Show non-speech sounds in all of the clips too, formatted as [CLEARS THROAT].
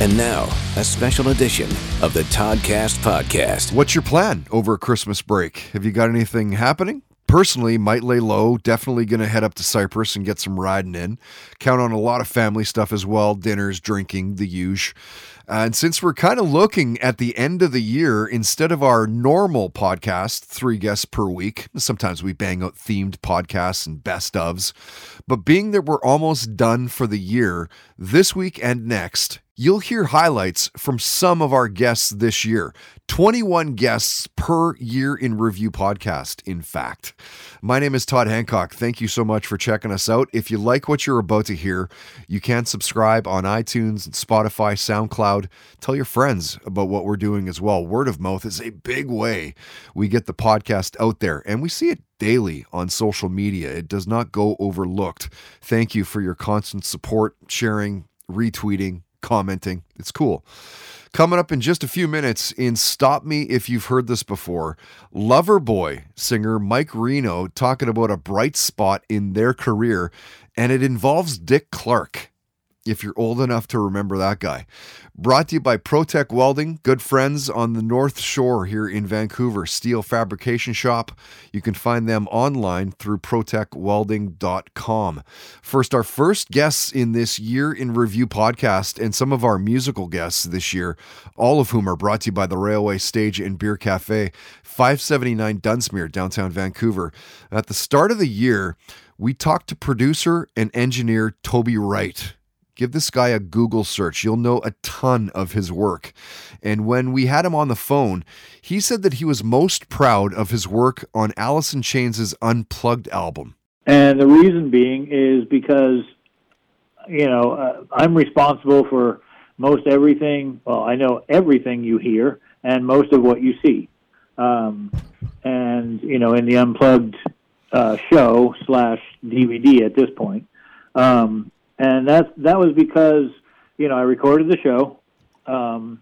And now, a special edition of the Toddcast podcast. What's your plan over Christmas break? Have you got anything happening? Personally, might lay low. Definitely going to head up to Cyprus and get some riding in. Count on a lot of family stuff as well dinners, drinking, the huge. And since we're kind of looking at the end of the year, instead of our normal podcast, three guests per week, sometimes we bang out themed podcasts and best ofs. But being that we're almost done for the year, this week and next, you'll hear highlights from some of our guests this year. 21 guests per year in review podcast, in fact. My name is Todd Hancock. Thank you so much for checking us out. If you like what you're about to hear, you can subscribe on iTunes, Spotify, SoundCloud. Tell your friends about what we're doing as well. Word of mouth is a big way we get the podcast out there, and we see it daily on social media. It does not go overlooked. Thank you for your constant support, sharing, retweeting, commenting. It's cool. Coming up in just a few minutes in Stop Me If You've Heard This Before, Loverboy singer Mike Reno talking about a bright spot in their career, and it involves Dick Clark if you're old enough to remember that guy. Brought to you by Protech Welding, good friends on the North Shore here in Vancouver, steel fabrication shop. You can find them online through protechwelding.com. First, our first guests in this year in review podcast and some of our musical guests this year, all of whom are brought to you by the Railway Stage and Beer Cafe, 579 Dunsmuir, downtown Vancouver. At the start of the year, we talked to producer and engineer Toby Wright. Give this guy a Google search. You'll know a ton of his work. And when we had him on the phone, he said that he was most proud of his work on in Chains' Unplugged album. And the reason being is because, you know, uh, I'm responsible for most everything. Well, I know everything you hear and most of what you see. Um, and, you know, in the Unplugged uh, show slash DVD at this point. Um, and that's that was because you know I recorded the show, um,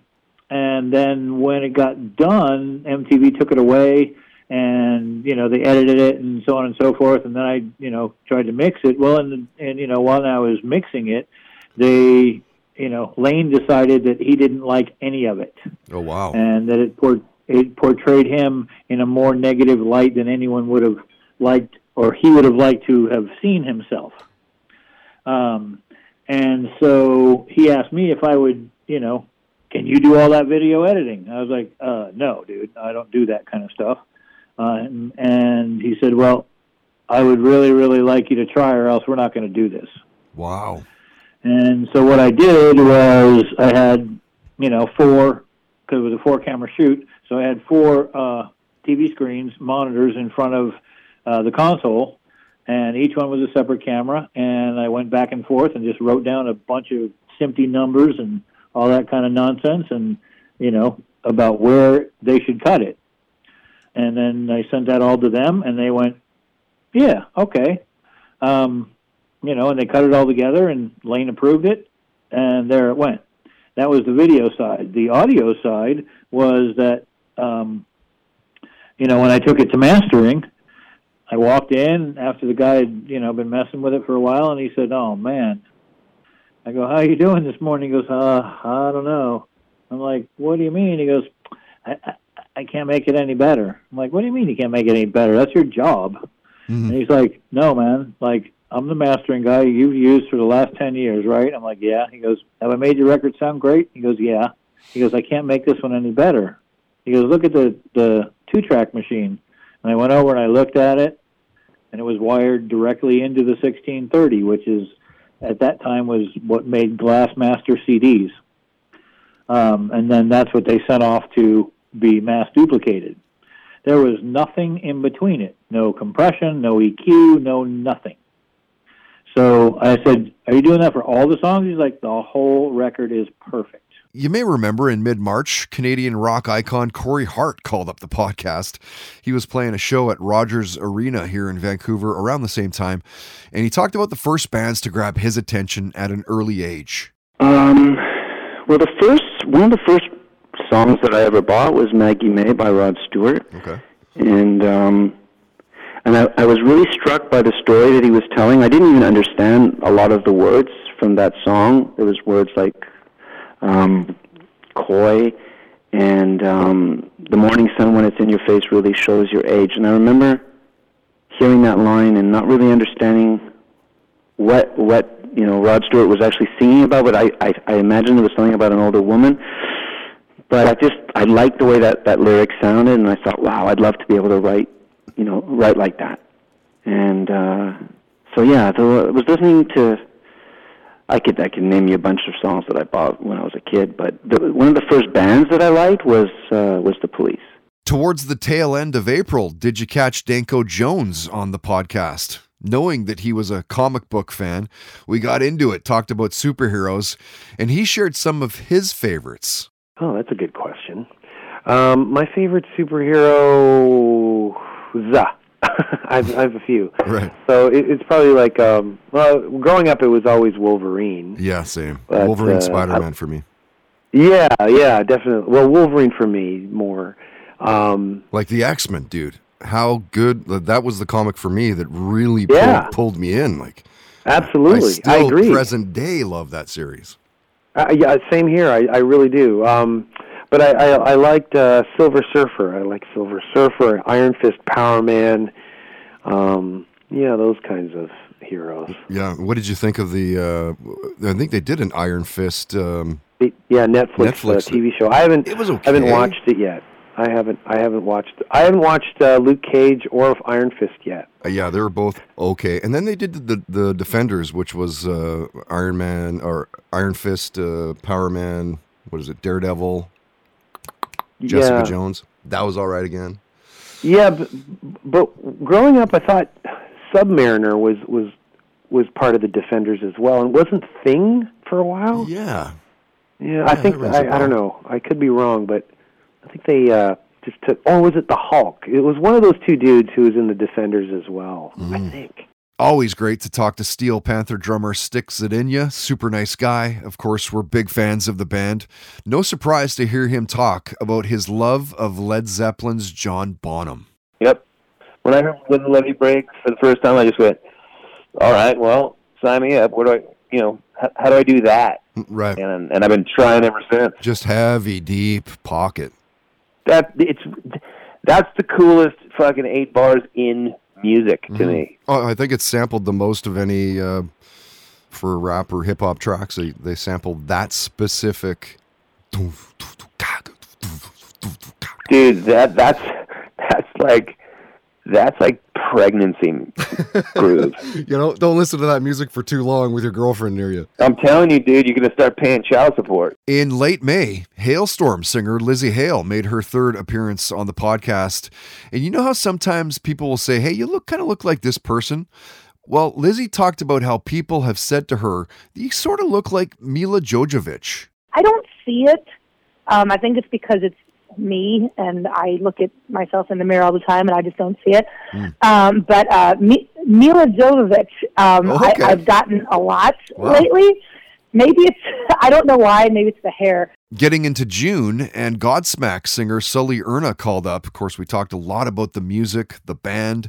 and then when it got done, MTV took it away, and you know they edited it and so on and so forth, and then I you know tried to mix it. Well, and and you know while I was mixing it, they you know Lane decided that he didn't like any of it. Oh wow! And that it port- it portrayed him in a more negative light than anyone would have liked or he would have liked to have seen himself. Um, and so he asked me if I would, you know, can you do all that video editing? I was like, uh, no, dude, I don't do that kind of stuff. Uh, and, and he said, well, I would really, really like you to try, or else we're not going to do this. Wow. And so what I did was I had, you know, four, because it was a four camera shoot, so I had four uh, TV screens, monitors in front of uh, the console, and each one was a separate camera. And I went back and forth and just wrote down a bunch of SMPTE numbers and all that kind of nonsense, and you know about where they should cut it. And then I sent that all to them, and they went, "Yeah, okay." Um, you know, and they cut it all together, and Lane approved it, and there it went. That was the video side. The audio side was that, um, you know, when I took it to mastering, I walked in after the guy had, you know, been messing with it for a while, and he said, "Oh man." I go, "How you doing this morning?" He goes, "Uh, I don't know." I'm like, "What do you mean?" He goes, "I, I, I can't make it any better." I'm like, "What do you mean you can't make it any better? That's your job." Mm-hmm. And he's like, "No, man. Like, I'm the mastering guy you've used for the last ten years, right?" I'm like, "Yeah." He goes, "Have I made your record sound great?" He goes, "Yeah." He goes, "I can't make this one any better." He goes, "Look at the the two track machine." And I went over and I looked at it, and it was wired directly into the 1630, which is at that time was what made Glassmaster CDs. Um, and then that's what they sent off to be mass duplicated. There was nothing in between it. No compression, no EQ, no nothing. So I said, "Are you doing that for all the songs?" He's like, "The whole record is perfect." You may remember in mid March, Canadian rock icon Corey Hart called up the podcast. He was playing a show at Rogers Arena here in Vancouver around the same time, and he talked about the first bands to grab his attention at an early age. Um, well, the first one of the first songs that I ever bought was Maggie May by Rod Stewart, Okay. and um, and I, I was really struck by the story that he was telling. I didn't even understand a lot of the words from that song. There was words like um, coy, and um, the morning sun when it's in your face really shows your age. And I remember hearing that line and not really understanding what what you know Rod Stewart was actually singing about, but I I, I imagined it was something about an older woman. But I just I liked the way that that lyric sounded, and I thought, wow, I'd love to be able to write, you know, write like that. And uh, so yeah, I was listening to. I could I could name you a bunch of songs that I bought when I was a kid, but the, one of the first bands that I liked was uh, was the Police. Towards the tail end of April, did you catch Danko Jones on the podcast? Knowing that he was a comic book fan, we got into it, talked about superheroes, and he shared some of his favorites. Oh, that's a good question. Um, my favorite superhero, Za. [LAUGHS] I've, I have a few. Right. So it, it's probably like, um, well, growing up, it was always Wolverine. Yeah, same. But, Wolverine, uh, Spider Man for me. Yeah, yeah, definitely. Well, Wolverine for me more. Um, Like the X Men, dude. How good that was the comic for me that really Yeah. pulled, pulled me in. Like, absolutely, I still, I agree. present day, love that series. Uh, yeah, same here. I, I really do. Um, but I, I, I liked uh, Silver Surfer. I like Silver Surfer, Iron Fist, Power Man. Um, yeah, those kinds of heroes. Yeah. What did you think of the? Uh, I think they did an Iron Fist. Um, Yeah, Netflix, Netflix. Uh, TV show. I haven't. It was okay. I haven't watched it yet. I haven't. I haven't watched. I haven't watched uh, Luke Cage or Iron Fist yet. Uh, yeah, they were both okay. And then they did the the Defenders, which was uh, Iron Man or Iron Fist, uh, Power Man. What is it? Daredevil, Jessica yeah. Jones. That was all right again. Yeah, but, but growing up, I thought Submariner was was was part of the Defenders as well, and wasn't Thing for a while. Yeah, Yeah, I think I, I, don't know. I could be wrong, but I think they uh, just took. Or was it the Hulk? It was one of those two dudes who was in the Defenders as well. Mm-hmm. I think. Always great to talk to Steel Panther drummer Stix Zadinia. Super nice guy. Of course, we're big fans of the band. No surprise to hear him talk about his love of Led Zeppelin's John Bonham. Yep. When I heard when the levee breaks for the first time, I just went, "All right, well, sign me up. What do I, you know, how, how do I do that?" Mm, right. And and I've been trying ever since. Just heavy, deep pocket. That it's that's the coolest fucking eight bars in music to me. Oh, I think it's sampled the most of any uh, for rap or hip hop tracks. They they sampled that specific. Dude, that that's [LAUGHS] that's like that's like pregnancy groove. [LAUGHS] You know, don't listen to that music for too long with your girlfriend near you. I'm telling you, dude, you're gonna start paying child support. In late May, Halestorm singer Lzzy Hale made her third appearance on the podcast. And you know how sometimes people will say, "Hey, you look kind of look like this person." Well, Lzzy talked about how people have said to her, "You sort of look like Milla Jovovich." I don't see it. Um, I think it's because it's me, and I look at myself in the mirror all the time, and I just don't see it. Um, but uh, Mi- Milla Jovovich, um, Okay. I, I've gotten a lot Wow. lately. Maybe it's [LAUGHS] I don't know why. Maybe it's the hair. Getting into June, and Godsmack singer Sully Erna called up. Of course, we talked a lot about the music, the band,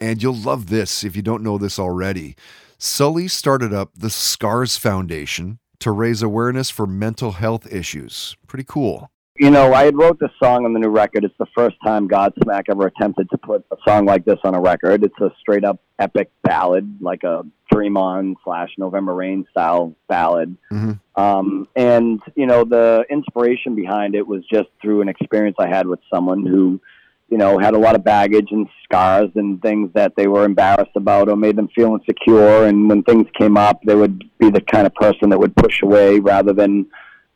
and you'll love this if you don't know this already. Sully started up the Scars Foundation to raise awareness for mental health issues. Pretty cool. You know, I had wrote this song on the new record. It's the first time Godsmack ever attempted to put a song like this on a record. It's a straight up epic ballad, like a Dream On slash November Rain style ballad. Mhm. Um, and you know, the inspiration behind it was just through an experience I had with someone who, you know, had a lot of baggage and scars and things that they were embarrassed about or made them feel insecure. And when things came up, they would be the kind of person that would push away rather than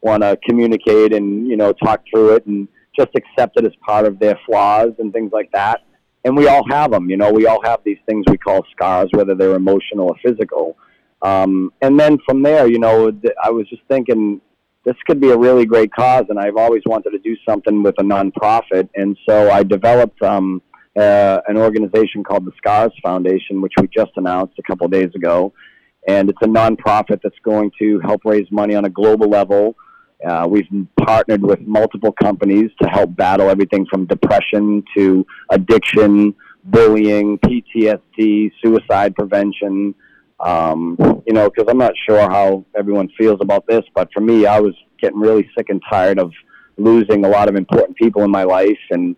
want to communicate and you know talk through it and just accept it as part of their flaws and things like that. And we all have them, you know. We all have these things we call scars, whether they're emotional or physical. Um, and then from there, you know, I was just thinking this could be a really great cause, and I've always wanted to do something with a nonprofit, and so I developed um, uh, an organization called the Scars Foundation, which we just announced a couple days ago, and it's a nonprofit that's going to help raise money on a global level. Uh, we've partnered with multiple companies to help battle everything from depression to addiction, bullying, PTSD, suicide prevention. Um, you know, because I'm not sure how everyone feels about this, but for me, I was getting really sick and tired of losing a lot of important people in my life and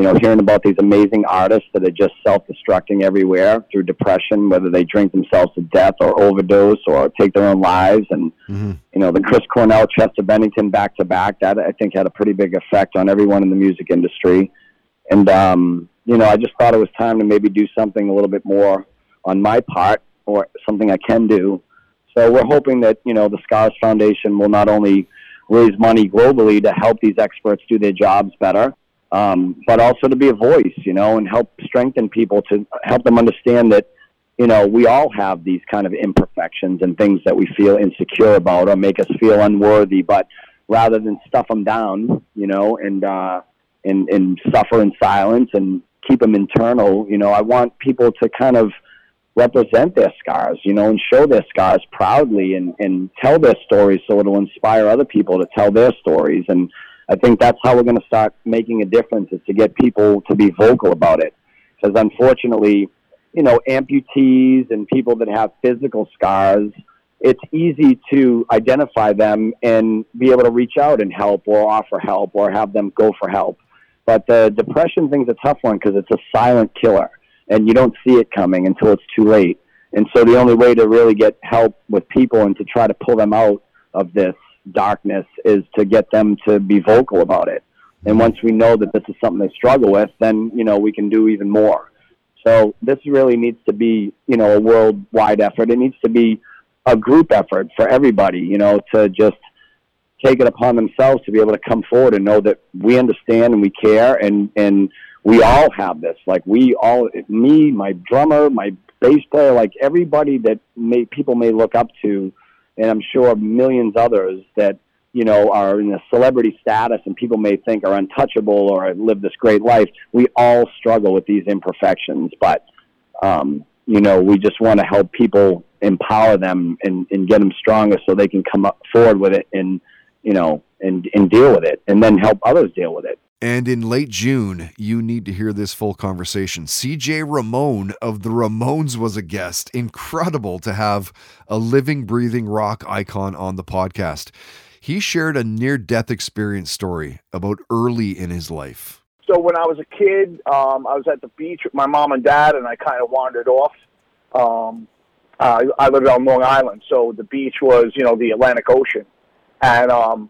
you know, hearing about these amazing artists that are just self-destructing everywhere through depression, whether they drink themselves to death or overdose or take their own lives. And, Mm-hmm. you know, the Chris Cornell, Chester Bennington back to back, that I think had a pretty big effect on everyone in the music industry. And, um, you know, I just thought it was time to maybe do something a little bit more on my part or something I can do. So we're hoping that, you know, the Scars Foundation will not only raise money globally to help these experts do their jobs better, um, but also to be a voice, you know, and help strengthen people to help them understand that, you know, we all have these kind of imperfections and things that we feel insecure about or make us feel unworthy. But rather than stuff them down, you know, and uh, and and suffer in silence and keep them internal, you know, I want people to kind of represent their scars, you know, and show their scars proudly and, and tell their stories so it'll inspire other people to tell their stories. And I think that's how we're going to start making a difference is to get people to be vocal about it. Because unfortunately, you know, amputees and people that have physical scars, it's easy to identify them and be able to reach out and help or offer help or have them go for help. But the depression thing's a tough one because it's a silent killer and you don't see it coming until it's too late. And so the only way to really get help with people and to try to pull them out of this darkness is to get them to be vocal about it. And once we know that this is something they struggle with, then, you know, we can do even more. So this really needs to be, you know, a worldwide effort. It needs to be a group effort for everybody, you know, to just take it upon themselves to be able to come forward and know that we understand and we care and, and we all have this. Like we all, me, my drummer, my bass player, like everybody that may, people may look up to, and I'm sure millions others that you know are in a celebrity status and people may think are untouchable or live this great life. We all struggle with these imperfections, but um, you know we just want to help people empower them and, and get them stronger so they can come up forward with it and you know and and deal with it and then help others deal with it. And in late June, you need to hear this full conversation. CJ Ramone of the Ramones was a guest. Incredible to have a living, breathing rock icon on the podcast. He shared a near death experience story about early in his life. So when I was a kid, um, I was at the beach with my mom and dad, and I kind of wandered off. Um, I, I lived on Long Island, so the beach was, you know, the Atlantic Ocean, and um,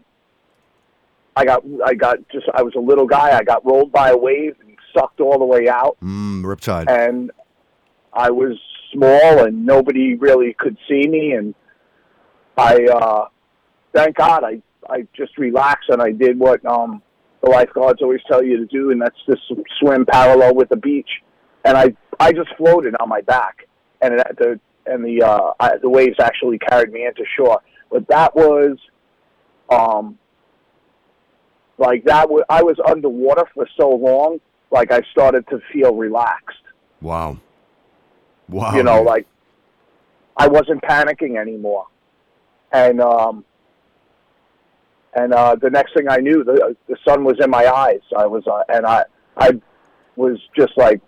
I got, I got just, I was a little guy. I got rolled by a wave and sucked all the way out, Mm, Riptide. and I was small, and nobody really could see me, and I, uh, thank God, I, I just relaxed and I did what um, the lifeguards always tell you to do, and that's just swim parallel with the beach. And I, I just floated on my back, and it, the and the uh, I, the waves actually carried me into shore. But that was, um, like that was I was underwater for so long, like I started to feel relaxed. Wow. Wow. You know, like I wasn't panicking anymore, and um, and uh, the next thing I knew, the the sun was in my eyes. I was, uh, and I I was just like,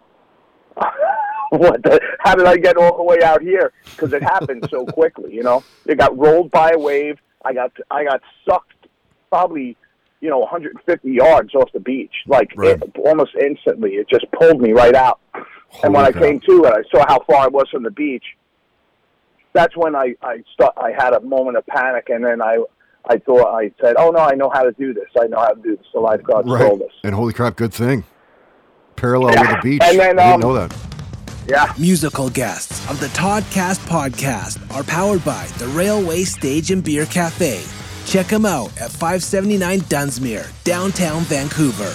[LAUGHS] what? The, how did I get all the way out here? Because it happened so [LAUGHS] quickly. You know, it got rolled by a wave. I got I got sucked probably you know 150 yards off the beach, like Right. it, almost instantly. It just pulled me right out. and when Holy I came to and I saw how far I was from the beach, that's when I I start, I had a moment of panic, and then I I thought I said, "Oh no, I know how to do this. I know how to do this." The lifeguards Right. told us. And holy crap, good thing. Parallel Yeah. with the beach. And then, I didn't um, know that. Yeah. Musical guests of the Toddcast podcast are powered by the Railway Stage and Beer Cafe. Check them out at 579 Dunsmuir, downtown Vancouver.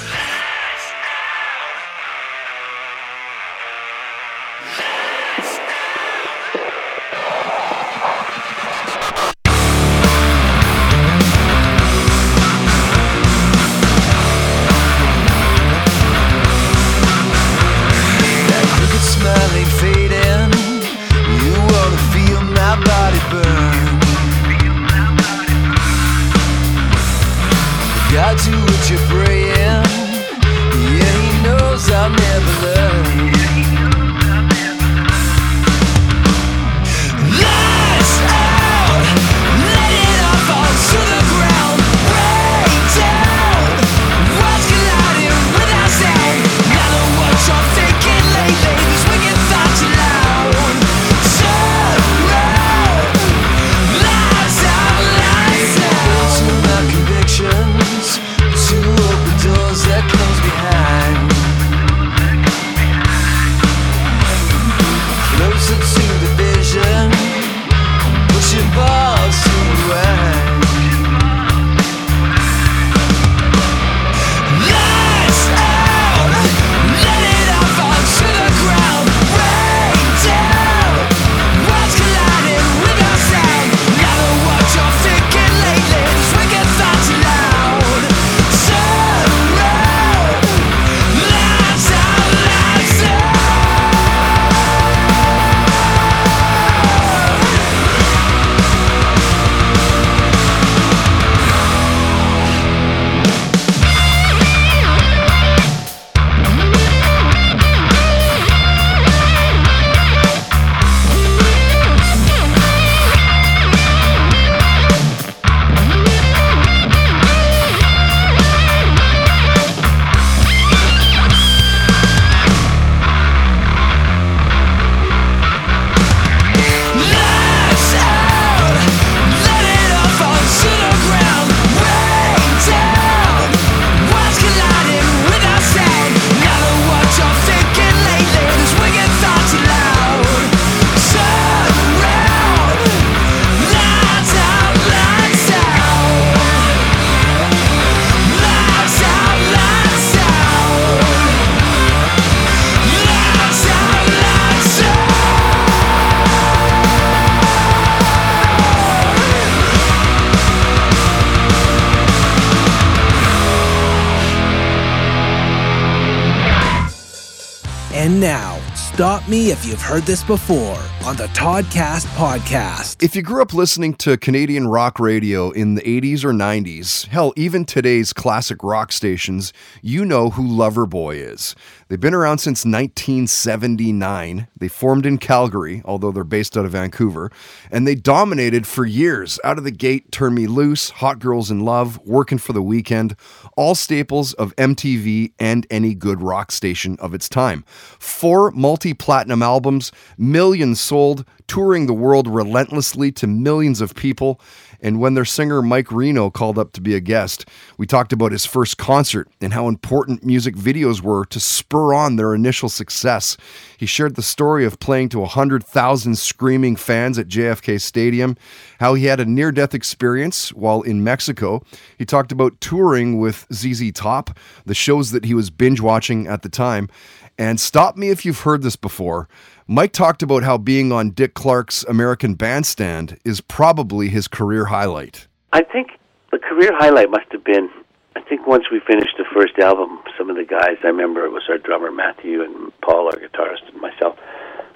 Heard this before on the Toddcast podcast. If you grew up listening to Canadian rock radio in the 80s or 90s, hell, even today's classic rock stations, you know who Loverboy is. They've been around since 1979. They formed in Calgary, although they're based out of Vancouver, and they dominated for years. Out of the gate, Turn Me Loose, Hot Girls in Love, Working for the Weekend, all staples of MTV and any good rock station of its time. Four multi platinum albums, millions sold, touring the world relentlessly to millions of people. And when their singer Mike Reno called up to be a guest, we talked about his first concert and how important music videos were to spur on their initial success. He shared the story of playing to 100,000 screaming fans at JFK Stadium, how he had a near death experience while in Mexico. He talked about touring with ZZ Top, the shows that he was binge watching at the time. And stop me if you've heard this before. Mike talked about how being on Dick Clark's American Bandstand is probably his career highlight. I think the career highlight must have been. I think once we finished the first album, some of the guys I remember it was our drummer Matthew and Paul, our guitarist, and myself.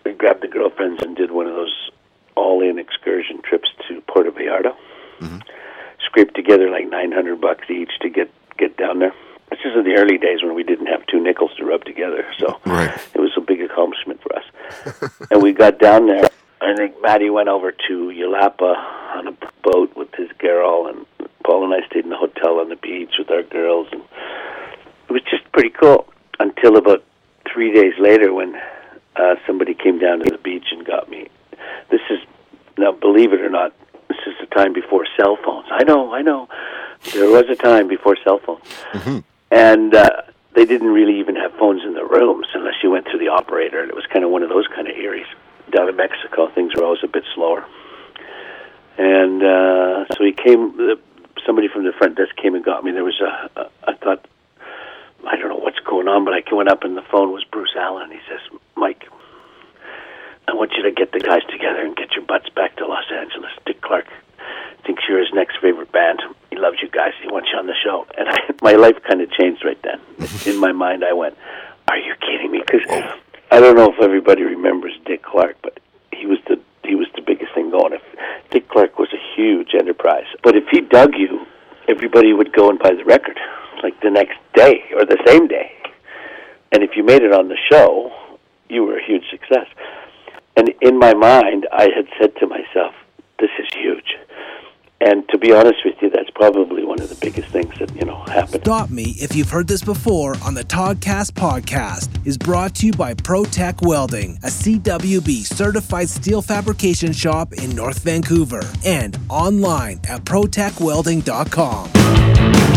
We grabbed the girlfriends and did one of those all-in excursion trips to Puerto Vallarta. Scraped together like nine hundred bucks each to get get down there. This is in the early days when we didn't have two nickels to rub together, so it was a big accomplishment for us. and we got down there. I think Matty went over to Yelapa on a boat with his girl, and Paul and I stayed in the hotel on the beach with our girls, and it was just pretty cool. Until about three days later, when uh, somebody came down to the beach and got me. This is now, believe it or not, this is the time before cell phones. I know, I know. There was a time before cell phones and uh, they didn't really even have phones in the rooms unless you went through the operator. And it was kind of one of those kind of areas. Down in Mexico, things were always a bit slower. And uh, so he came. The, somebody from the front desk came and got me. There was a. a I thought, I don't know what's going on, but I went up and the phone was Bruce Allen. He says, Mike, I want you to get the guys together and get your butts back to Los Angeles. Dick Clark thinks you're his next favorite band. He loves you guys. He wants you on the show. And I, [LAUGHS] my life kind of changed right then. In my mind, I went, "Are you kidding me?" Because I don't know if everybody remembers Dick Clark, but he was the he was the biggest thing going. If Dick Clark was a huge enterprise, but if he dug you, everybody would go and buy the record like the next day or the same day. And if you made it on the show, you were a huge success. And in my mind, I had said to myself, "This is huge." And to be honest with you, that's probably one of the biggest things that you know happened. Stop Me If You've Heard This Before on the Toddcast podcast is brought to you by ProTech Welding, a CWB certified steel fabrication shop in North Vancouver, and online at protechwelding.com.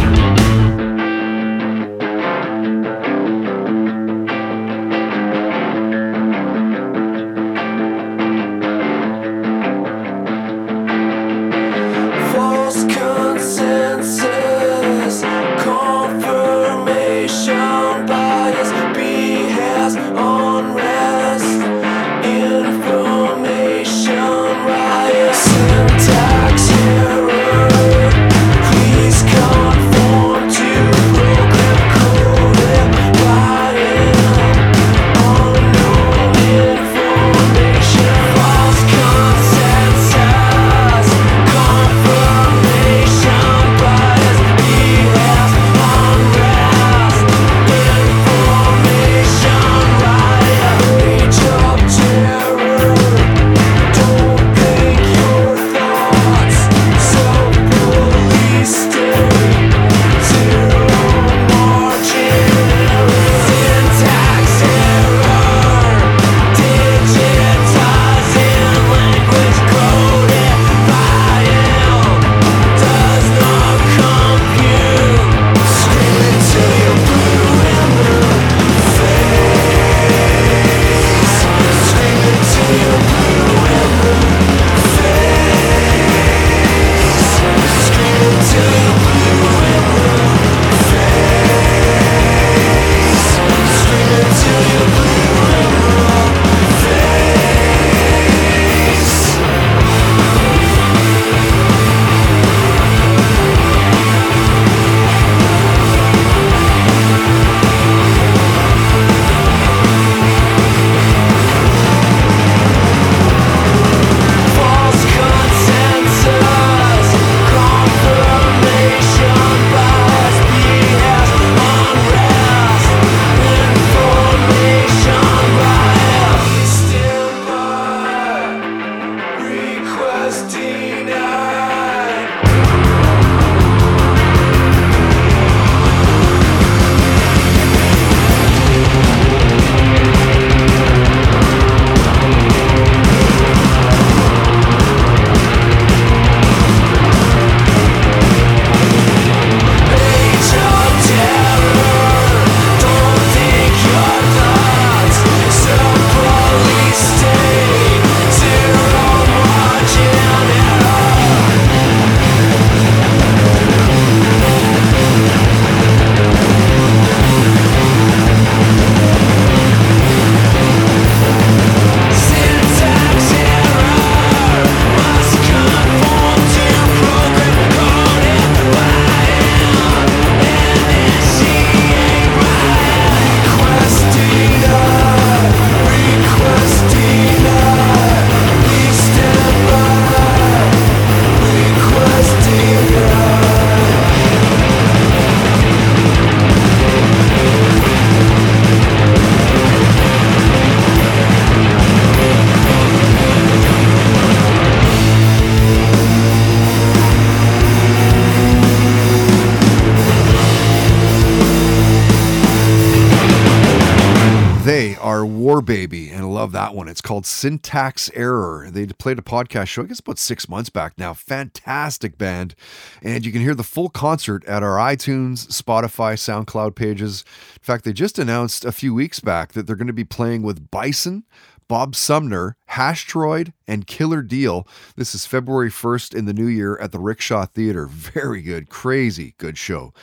It's called Syntax Error. They played a podcast show, I guess about six months back now. Fantastic band. And you can hear the full concert at our iTunes, Spotify, SoundCloud pages. In fact, they just announced a few weeks back that they're going to be playing with Bison, Bob Sumner, Hashtroid, and Killer Deal. This is February 1st in the new year at the Rickshaw Theater. Very good, crazy good show.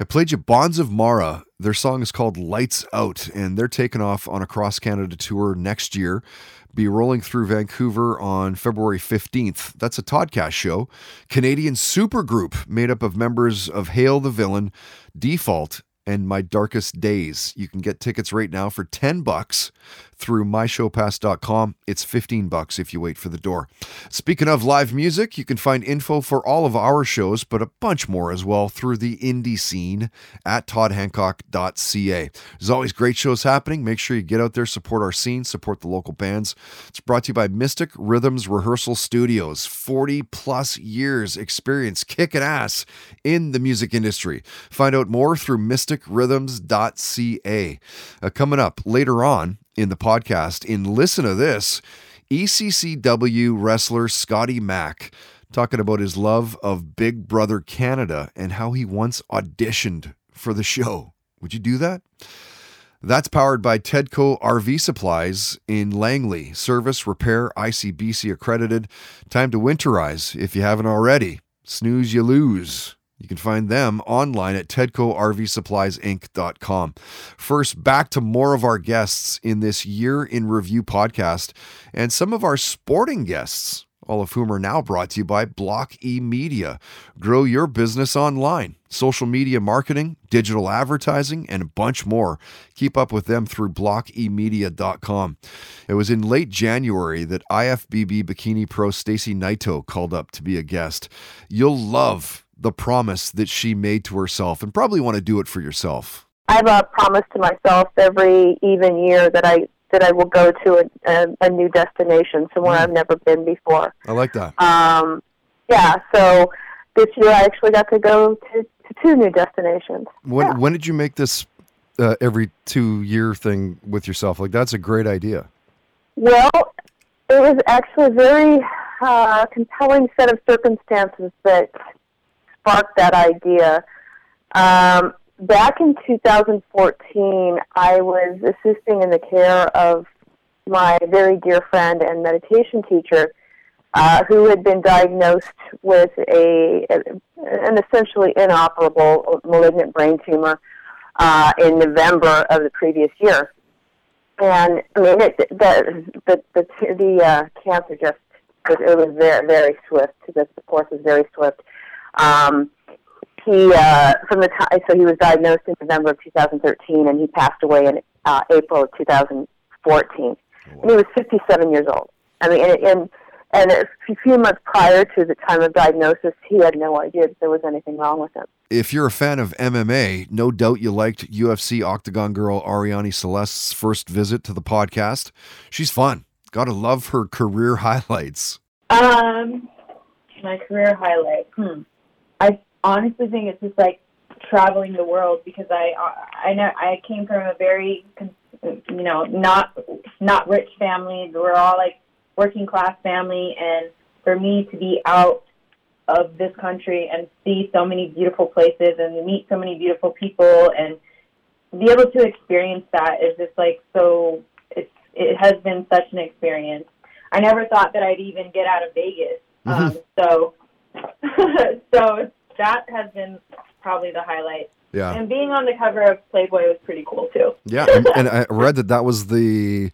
I played you Bonds of Mara. Their song is called Lights Out, and they're taking off on a cross Canada tour next year. Be rolling through Vancouver on February 15th. That's a Toddcast show. Canadian supergroup made up of members of Hail the Villain, Default, and My Darkest Days. You can get tickets right now for 10 bucks through myshowpass.com. It's 15 bucks if you wait for the door. Speaking of live music, you can find info for all of our shows, but a bunch more as well through the indie scene at toddhancock.ca. There's always great shows happening. Make sure you get out there, support our scene, support the local bands. It's brought to you by Mystic Rhythms Rehearsal Studios. 40 plus years experience kicking ass in the music industry. Find out more through mysticrhythms.ca. Uh, coming up later on, in the podcast in Listen to This, ECCW wrestler Scotty Mack talking about his love of Big Brother Canada and how he once auditioned for the show. Would you do that? That's powered by Tedco RV Supplies in Langley. Service, repair, ICBC accredited. Time to winterize if you haven't already. Snooze, you lose. You can find them online at TedcoRVSuppliesInc.com. First, back to more of our guests in this year in review podcast and some of our sporting guests, all of whom are now brought to you by Block E Media. Grow your business online, social media marketing, digital advertising, and a bunch more. Keep up with them through blockemedia.com. It was in late January that IFBB Bikini Pro Stacy Naito called up to be a guest. You'll love the promise that she made to herself and probably want to do it for yourself. I have a promise to myself every even year that I that I will go to a, a, a new destination, somewhere Mm. I've never been before. I like that. Um, yeah, so this year I actually got to go to, to two new destinations. When when did you make this uh, every two year thing with yourself? Like that's a great idea. Well, it was actually a very uh, compelling set of circumstances that sparked that idea. Um, back in 2014, I was assisting in the care of my very dear friend and meditation teacher, uh, who had been diagnosed with a an essentially inoperable malignant brain tumor uh, in November of the previous year. And I mean, it, the the the, the uh, cancer just it, it was very very swift. The, the course was very swift. Um, he uh, from the time so he was diagnosed in November of 2013, and he passed away in uh, April of 2014, and he was 57 years old. I mean, and, and and a few months prior to the time of diagnosis, he had no idea that there was anything wrong with him. If you're a fan of MMA, no doubt you liked UFC Octagon girl Ariane Celeste's first visit to the podcast. She's fun. Gotta love her career [LAUGHS] highlights. Um, my career highlight. Hmm. I honestly think it's just like traveling the world because I I know I came from a very you know not not rich family. We're all like working class family, and for me to be out of this country and see so many beautiful places and meet so many beautiful people and be able to experience that is just like so it's it has been such an experience. I never thought that I'd even get out of Vegas. Um, so [LAUGHS] so that has been probably the highlight. Yeah. And being on the cover of Playboy was pretty cool too. Yeah, and, and I read that that was the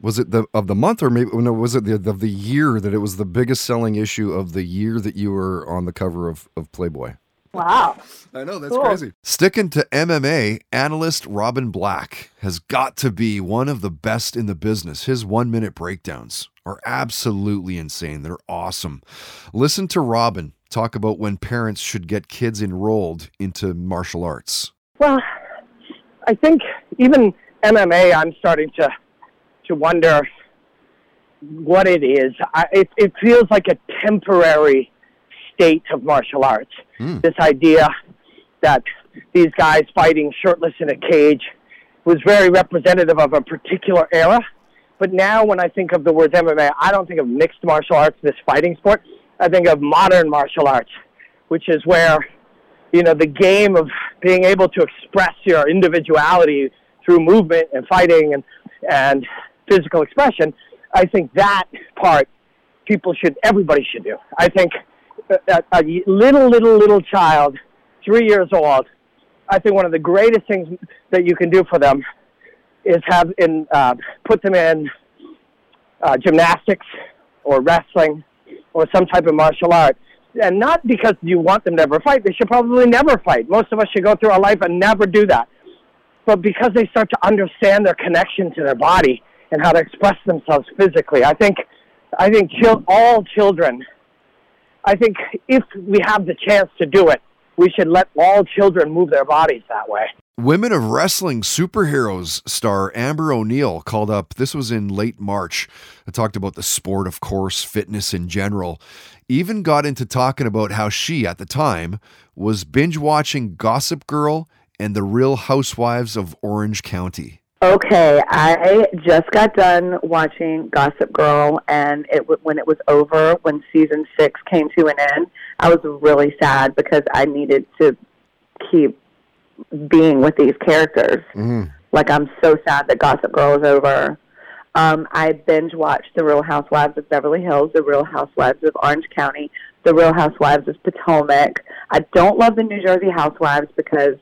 was it the of the month or maybe no was it the of the year that it was the biggest selling issue of the year that you were on the cover of of Playboy. Wow. I know that's Cool. crazy. Sticking to MMA, analyst Robin Black has got to be one of the best in the business. His one minute breakdowns are absolutely insane. They're awesome. Listen to Robin talk about when parents should get kids enrolled into martial arts. Well, I think even MMA, I'm starting to to wonder what it is. I, it, it feels like a temporary state of martial arts. Hmm. This idea that these guys fighting shirtless in a cage was very representative of a particular era. But now, when I think of the words MMA, I don't think of mixed martial arts, this fighting sport. I think of modern martial arts, which is where, you know, the game of being able to express your individuality through movement and fighting and, and physical expression. I think that part people should, everybody should do. I think a, a little, little, little child, three years old, I think one of the greatest things that you can do for them is have in uh, put them in uh, gymnastics or wrestling or some type of martial art. And not because you want them to never fight. They should probably never fight. Most of us should go through our life and never do that. But because they start to understand their connection to their body and how to express themselves physically, I think, I think chil- all children. I think if we have the chance to do it, we should let all children move their bodies that way. Women of Wrestling Superheroes star Amber O'Neill called up. This was in late March. I talked about the sport, of course, fitness in general. Even got into talking about how she, at the time, was binge watching Gossip Girl and The Real Housewives of Orange County. Okay, I just got done watching Gossip Girl, and it when it was over, when season six came to an end, I was really sad because I needed to keep being with these characters. Like I'm so sad that Gossip Girl is over. Um, I binge watched The Real Housewives of Beverly Hills, The Real Housewives of Orange County, The Real Housewives of Potomac. I don't love the New Jersey Housewives because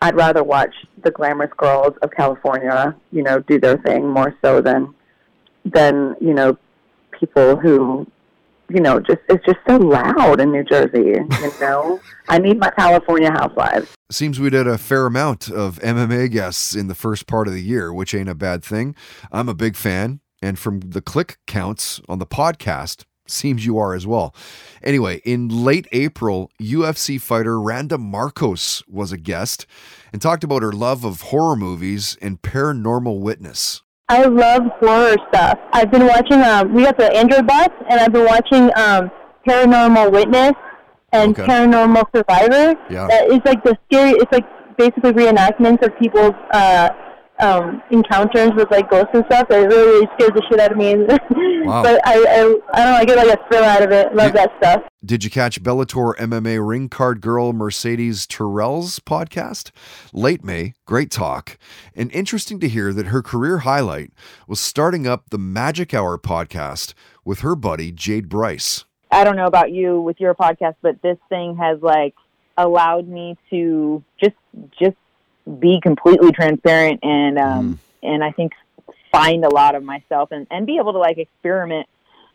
I'd rather watch the glamorous girls of California, you know, do their thing more so than than you know people who you know just it's just so loud in New Jersey. You know, I need my California housewives. Seems we did a fair amount of MMA guests in the first part of the year, which ain't a bad thing. I'm a big fan, and from the click counts on the podcast, seems you are as well. Anyway, in late April, UFC fighter Randa Markos was a guest and talked about her love of horror movies and paranormal witness. I love horror stuff. I've been watching. Um, we got the Android bus, and I've been watching um, Paranormal Witness and Okay. Paranormal Survivor. Yeah. Is like the scary. It's like basically reenactments of people's uh, um, encounters with like ghosts and stuff. It really, really scares the shit out of me. [LAUGHS] Wow. but I, I, I don't know. I get like a thrill out of it. Love that stuff. Did you catch Bellator MMA ring card girl Mercedes Terrell's podcast? Late May, great talk. And interesting to hear that her career highlight was starting up the Magic Hour podcast with her buddy Jade Bryce. I don't know about you with your podcast, but this thing has like allowed me to just just be completely transparent and um and I think find a lot of myself and and be able to like experiment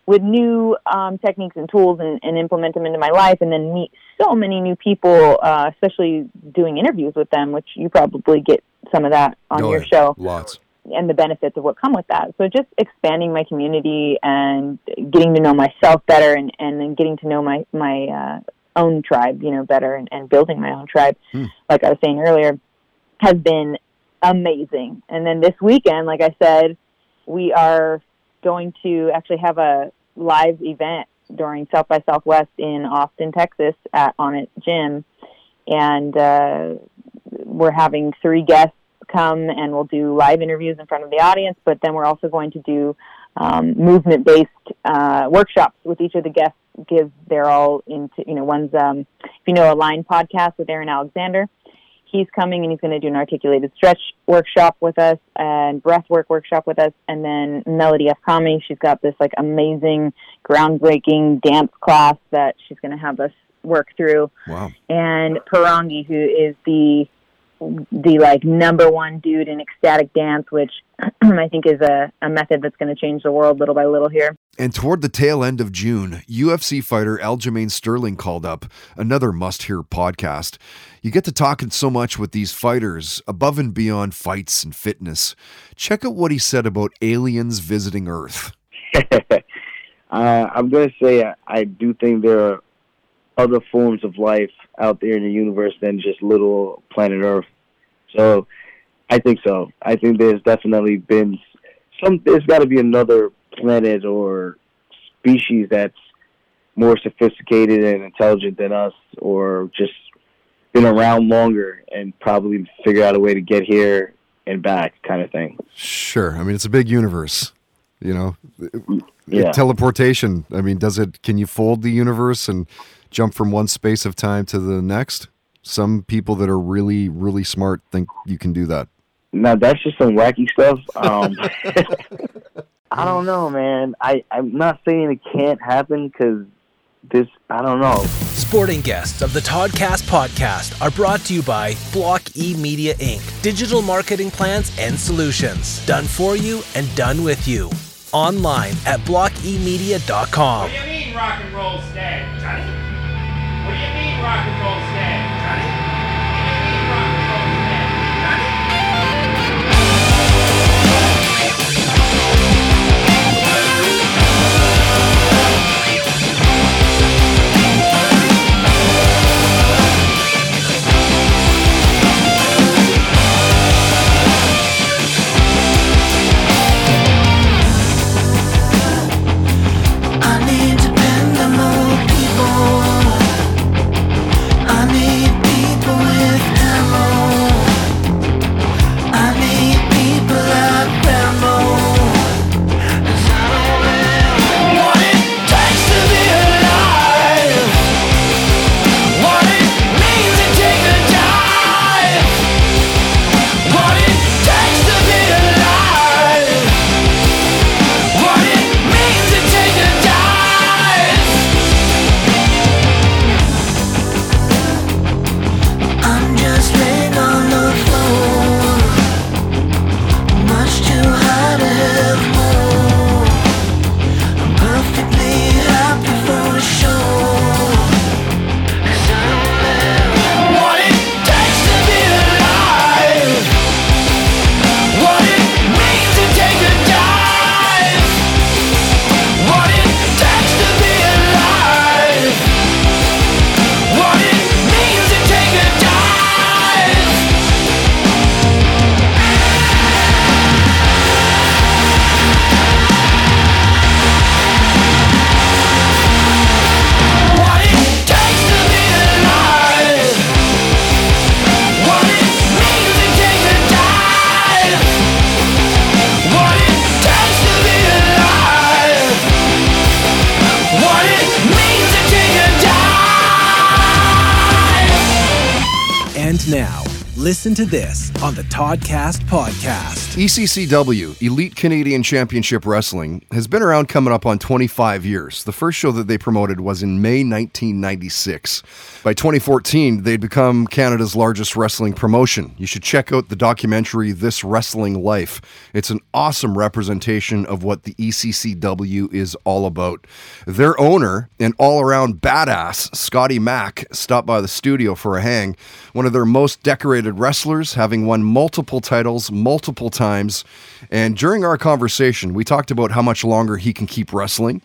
with new um, techniques and tools and, and implement them into my life and then meet so many new people, uh, especially doing interviews with them, which you probably get some of that on Oh, your show. Lots. And the benefits of what come with that. So just expanding my community and getting to know myself better and, and then getting to know my, my uh, own tribe, you know, better and, and building my own tribe, like I was saying earlier, has been amazing. And then this weekend, like I said, we are going to actually have a live event during South by Southwest in Austin, Texas at On It Gym. And uh, we're having three guests come and we'll do live interviews in front of the audience, but then we're also going to do um, movement based uh, workshops with each of the guests. Give they're all into, you know, one's, um, if you know, Align Podcast with Aaron Alexander. He's coming and he's going to do an articulated stretch workshop with us and breath work workshop with us. And then Melody F. Kami, she's got this like amazing, groundbreaking dance class that she's going to have us work through Wow. and Parangi, who is the the like number one dude in ecstatic dance, which [CLEARS THROAT] I think is a, a method that's going to change the world little by little here. And toward the tail end of June, UFC fighter Aljamain Sterling called up another must hear podcast. You get to talking so much with these fighters above and beyond fights and fitness. Check out what he said about aliens visiting Earth. [LAUGHS] uh, I'm going to say I, I do think there are other forms of life out there in the universe than just little planet Earth. So I think so. I think there's definitely been some. There's got to be another planet or species that's more sophisticated and intelligent than us, or just been around longer and probably figure out a way to get here and back kind of thing. Sure. I mean, it's a big universe. You know, Yeah. teleportation. I mean, does it? Can you fold the universe and jump from one space of time to the next? Some people that are really, really smart think you can do that. Now that's just some wacky stuff. Um, [LAUGHS] [LAUGHS] I don't know, man. I I'm not saying it can't happen because this. I don't know. Sporting guests of the Toddcast podcast are brought to you by Block E Media Inc. Digital marketing plans and solutions. Done for you and done with you. Online at blockemedia.com. What do you mean rock and roll's dead, Johnny? What do listen to this on the Toddcast podcast. ECCW, Elite Canadian Championship Wrestling, has been around coming up on 25 years. The first show that they promoted was in May 1996. By 2014, they'd become Canada's largest wrestling promotion. You should check out the documentary This Wrestling Life. It's an awesome representation of what the ECCW is all about. Their owner, an all around badass, Scotty Mac, stopped by the studio for a hang. One of their most decorated wrestlers, having won multiple titles multiple times. And during our conversation, we talked about how much longer he can keep wrestling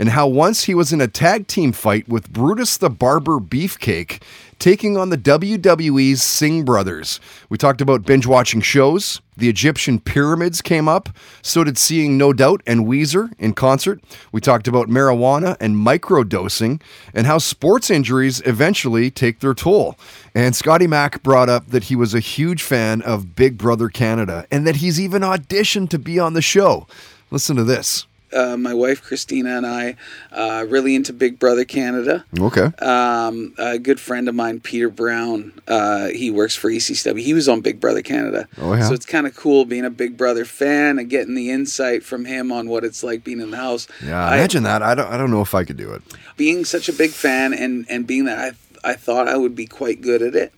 and how once he was in a tag team fight with Brutus the Barber Beefcake, taking on the WWE's Singh Brothers. We talked about binge watching shows. The Egyptian pyramids came up. So did Seeing No Doubt and Weezer in concert. We talked about marijuana and microdosing and how sports injuries eventually take their toll. And Scotty Mac brought up that he was a huge fan of Big Brother Canada and that he's even auditioned to be on the show. Listen to this. Uh, my wife Christina and I uh, really into Big Brother Canada. Okay. Um, a good friend of mine, Peter Brown, uh, he works for ECW. He was on Big Brother Canada. Oh, yeah. So it's kind of cool being a Big Brother fan and getting the insight from him on what it's like being in the house. Yeah, I- imagine that. I don't. I don't know if I could do it. being such a big fan and and being that I I thought I would be quite good at it.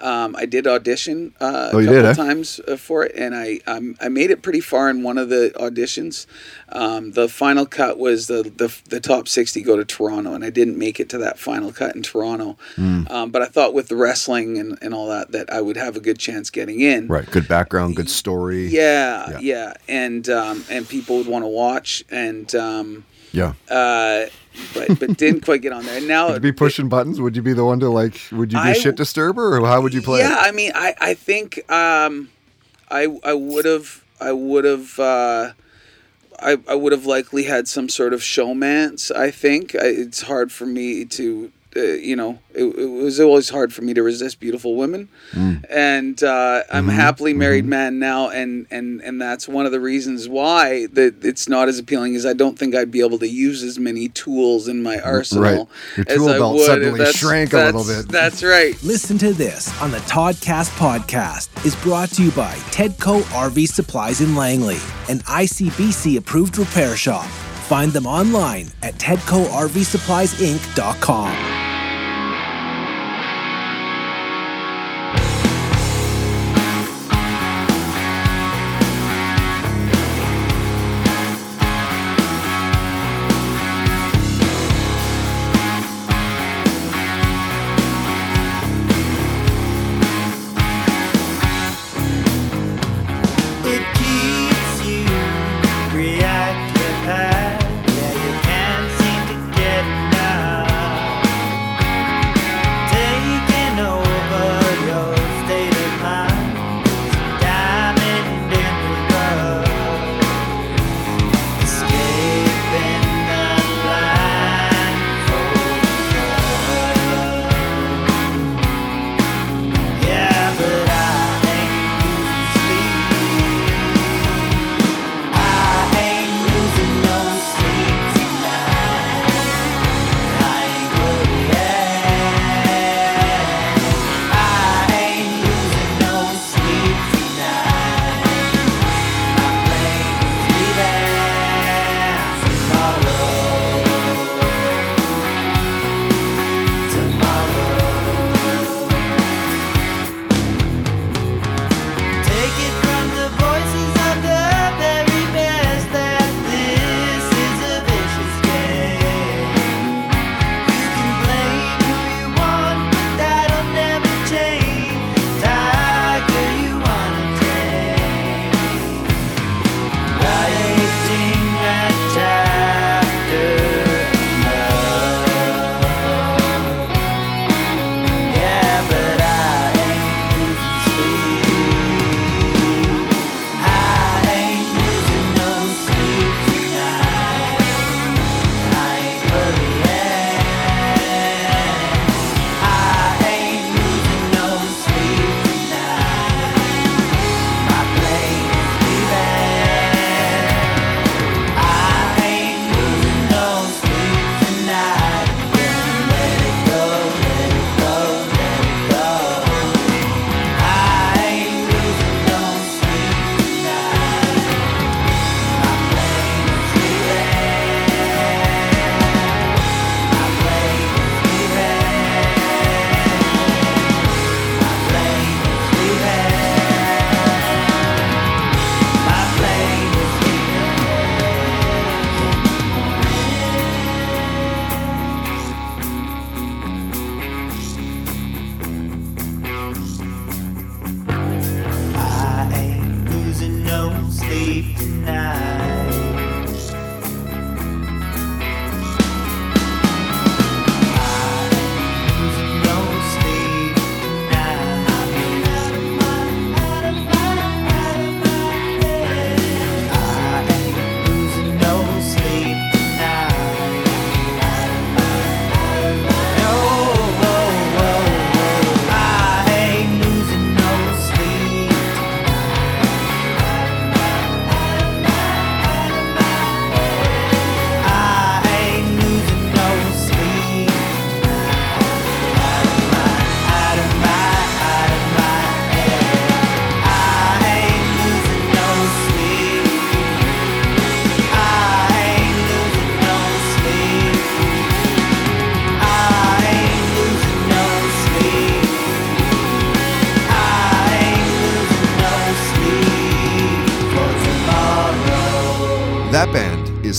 Um, I did audition uh, Oh, a couple did, eh? times uh, for it, and I um, I made it pretty far in one of the auditions. Um, the final cut was the, the the top sixty go to Toronto, and I didn't make it to that final cut in Toronto. Mm. Um, but I thought with the wrestling and, and all that that I would have a good chance getting in. Right. Good background. Good story. Yeah, yeah, and um, and people would want to watch, and um, Yeah. uh, but but didn't quite get on there. And now Would you be pushing buttons? Would you be the one to like? Would you be I- a shit disturber, or how would you play yeah, it? I mean, I I think um, I I would have I would have uh, I I would have likely had some sort of showmance. I think I, it's hard for me to uh, you know, it, it was always hard for me to resist beautiful women, Mm. and uh, I'm Mhm, a happily married man now, and and and that's one of the reasons why that it's not as appealing as I don't think I'd be able to use as many tools in my arsenal Right. Your as tool I belt would. suddenly that's- shrank a little bit. That's right. Listen to this on the Toddcast podcast is brought to you by Tedco RV Supplies in Langley, an ICBC approved repair shop. Find them online at TedcoRVSuppliesInc.com.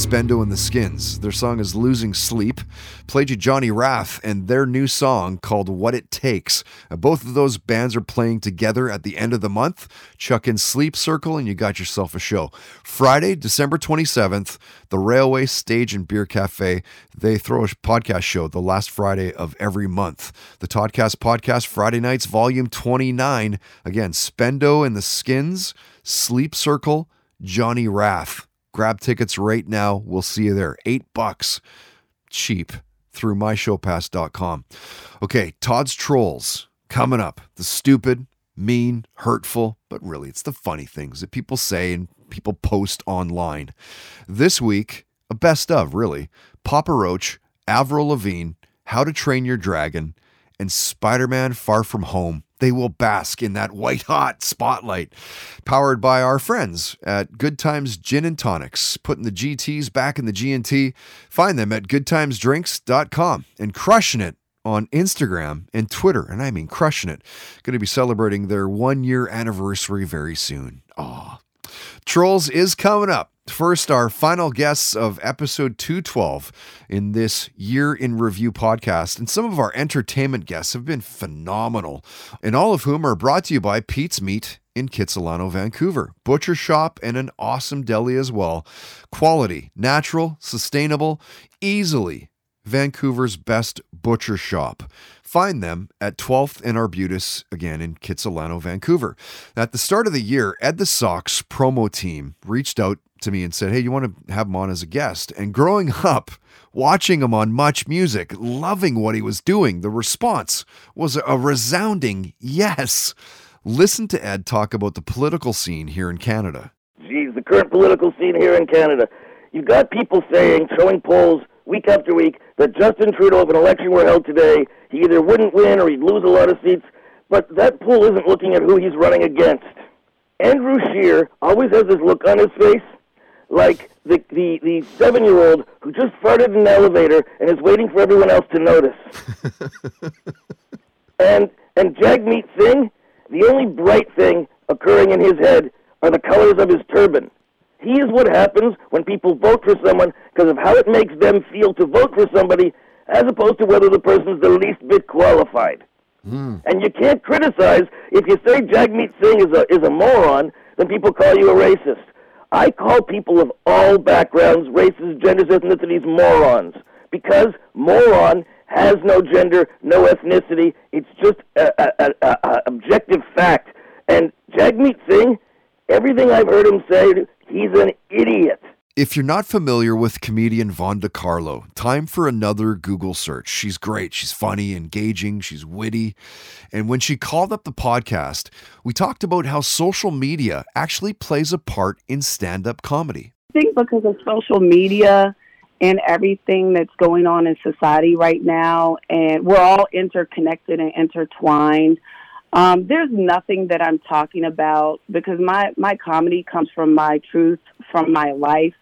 Spendo and the Skins. Their song is Losing Sleep. Played you Johnny Rath and their new song called What It Takes. Uh, both of those bands are playing together at the end of the month. Chuck in Sleep Circle and you got yourself a show. Friday, December 27th, the Railway Stage and Beer Cafe. They throw a podcast show the last Friday of every month. The Toddcast Podcast, Friday nights, volume 29. Again, Spendo and the Skins, Sleep Circle, Johnny Rath. Grab tickets right now. We'll see you there. Eight bucks. Cheap. through myshowpass.com. Okay, Todd's Trolls coming up. The stupid, mean, hurtful, but really it's the funny things that people say and people post online. This week, a best of, really. Papa Roach, Avril Lavigne, How to Train Your Dragon, and Spider Man Far From Home. They will bask in that white hot spotlight. Powered by our friends at Good Times Gin and Tonics, putting the GTs back in the GT. Find them at goodtimesdrinks.com and crushing it on Instagram and Twitter. And I mean crushing it. Going to be celebrating their one year anniversary very soon. Aw. Trolls is coming up. First, our final guests of episode 212 in this year in review podcast. And some of our entertainment guests have been phenomenal, and all of whom are brought to you by Pete's Meat in Kitsilano, Vancouver. Butcher shop and an awesome deli as well. Quality, natural, sustainable, easily Vancouver's best butcher shop. Find them at 12th and Arbutus, again in Kitsilano, Vancouver. At the start of the year, Ed the Sock's promo team reached out to me and said, Hey, you want to have him on as a guest? And growing [LAUGHS] up, watching him on Much Music, loving what he was doing, the response was a resounding yes. Listen to Ed talk about the political scene here in Canada. Geez, the current political scene here in Canada. You've got people saying, showing polls week after week, that Justin Trudeau, if an election were held today, he either wouldn't win or he'd lose a lot of seats. But that poll isn't looking at who he's running against. Andrew Scheer always has this look on his face like the, the, the seven year old who just farted in an elevator and is waiting for everyone else to notice. [LAUGHS] and and Jagmeet Singh, the only bright thing occurring in his head are the colors of his turban. He is what happens when people vote for someone because of how it makes them feel to vote for somebody as opposed to whether the person's the least bit qualified. Hmm. And you can't criticize if you say Jagmeet Singh is a is a moron, then people call you a racist. I call people of all backgrounds, races, genders, ethnicities morons because moron has no gender, no ethnicity. It's just a, a, a, a, a objective fact. And Jagmeet Singh, everything I've heard him say, he's an idiot. If you're not familiar with comedian Vonda Carlo, time for another Google search. She's great. She's funny, engaging, she's witty. And when she called up the podcast, we talked about how social media actually plays a part in stand up comedy. I think because of social media and everything that's going on in society right now, and we're all interconnected and intertwined. Um, there's nothing that I'm talking about because my my comedy comes from my truth, from my life.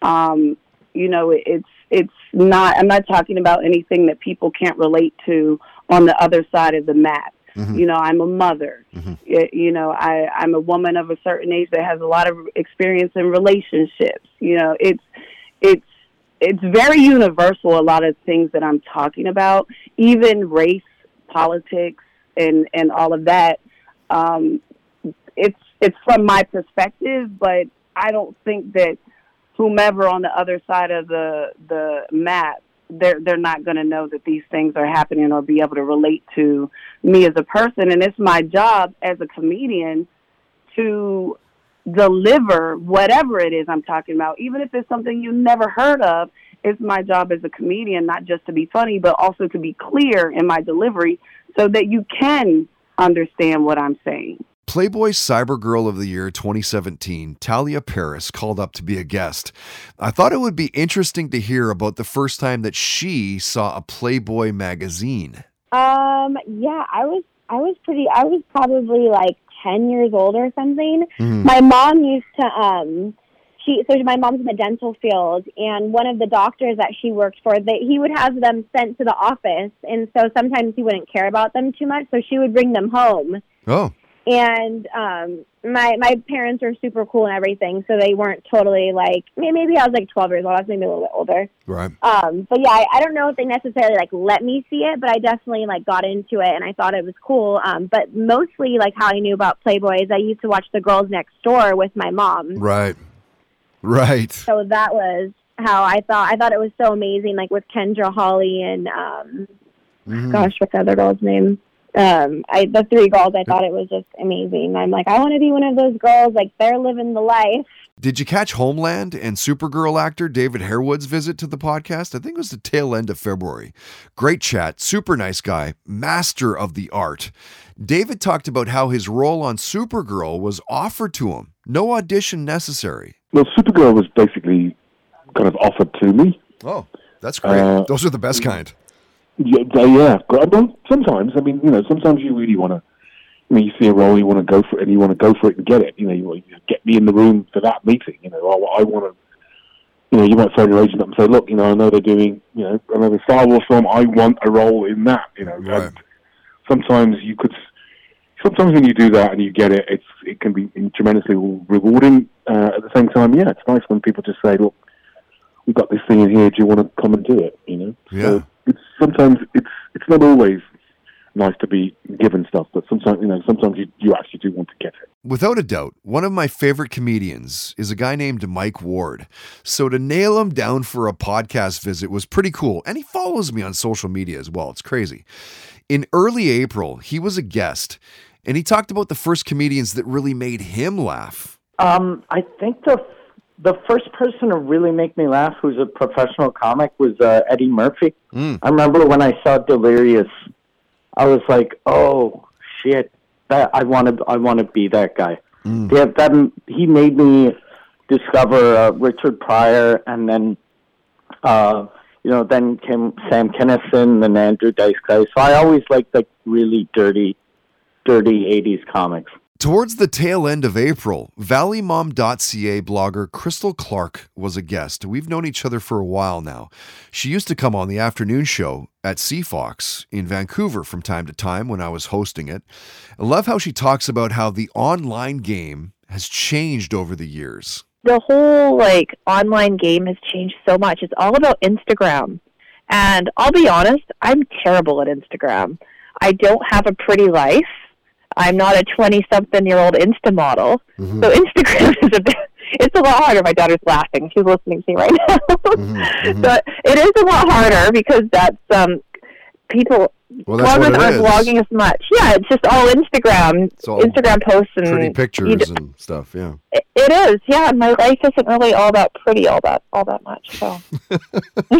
Um, you know, it, it's it's not. I'm not talking about anything that people can't relate to on the other side of the map. Mhm. You know, I'm a mother. Y- You know, I I'm a woman of a certain age that has a lot of experience in relationships. You know, it's it's it's very universal. A lot of things that I'm talking about, even race, politics, and and all of that. Um, it's it's from my perspective, but I don't think that whomever on the other side of the the map they're they're not going to know that these things are happening or be able to relate to me as a person and it's my job as a comedian to deliver whatever it is I'm talking about even if it's something you never heard of it's my job as a comedian not just to be funny but also to be clear in my delivery so that you can understand what I'm saying Playboy Cyber Girl of the Year 2017, Talia Paris, called up to be a guest. I thought it would be interesting to hear about the first time that she saw a Playboy magazine. Um, yeah, I was I was pretty I was probably like ten years old or something. Mhm. My mom used to um she so my mom's in the dental field and one of the doctors that she worked for they he would have them sent to the office and so sometimes he wouldn't care about them too much so she would bring them home Oh. and um my my parents were super cool and everything so they weren't totally like maybe I was like 12 years old I was maybe a little bit older Right. um, but yeah, I, I don't know if they necessarily like let me see it, but I definitely like got into it and I thought it was cool. Um, but mostly like how I knew about Playboy is I used to watch The Girls Next Door with my mom. Right. Right. So that was how I thought. I thought it was so amazing, like with Kendra Holly and um, Mhm. gosh, what's the other girl's name? um, I the three girls, I thought it was just amazing. I'm like, I want to be one of those girls. Like they're living the life. Did you catch Homeland and Supergirl actor David Harewood's visit to the podcast? I think it was the tail end of February. Great chat, super nice guy, master of the art. David talked about how his role on Supergirl was offered to him, no audition necessary. Well, Supergirl was basically kind of offered to me. Oh, that's great. Uh, Those are the best kind. Yeah, they- yeah. Well, sometimes, I mean, you know, sometimes you really want to. I mean, you see a role, you want to go for it, and you want to go for it and get it. You know, you want to get me in the room for that meeting. You know, I, I want to. You know, you might phone your agent up and say, "Look, you know, I know they're doing, you know, another Star Wars film. I want a role in that." You know, and sometimes you could. Sometimes when you do that and you get it, it's it can be tremendously rewarding. Uh, at the same time, yeah, it's nice when people just say, "Look, we've got this thing in here. Do you want to come and do it?" You know. Yeah. So it's sometimes it's it's not always nice to be given stuff, but sometimes you know sometimes you, you actually do want to get it. Without a doubt, one of my favorite comedians is a guy named Mike Ward. So to nail him down for a podcast visit was pretty cool. And he follows me on social media as well. It's crazy. In early April, he was a guest and he talked about the first comedians that really made him laugh. Um, I think the the first person to really make me laugh, who's a professional comic, was uh, Eddie Murphy. Mm. I remember when I saw Delirious, I was like, "Oh shit, that I want to I want to be that guy." Yeah, that he made me discover uh, Richard Pryor, and then uh, you know, then came Sam Kinison and Andrew Dice Clay. So I always liked like really dirty, dirty '80s comics. Towards the tail end of April, valleymom.ca blogger Crystal Clark was a guest. We've known each other for a while now. She used to come on the afternoon show at CFox in Vancouver from time to time when I was hosting it. I love how she talks about how the online game has changed over the years. the whole like online game has changed so much. It's all about Instagram. And I'll be honest, I'm terrible at Instagram. I don't have a pretty life. I'm not a 20 something year old Insta model. Mm-hmm. So Instagram [LAUGHS] is a bit it's a lot harder. My daughter's laughing. She's listening to me right now. Mm-hmm. Mm-hmm. [LAUGHS] but it is a lot harder because that's um people Well, that's what bloggers it aren't is. blogging as much. Yeah, it's just all Instagram. All Instagram posts and Pretty pictures d- and stuff, yeah. it, it is, yeah. My life isn't really all that pretty, all that, all that much. So [LAUGHS] [LAUGHS]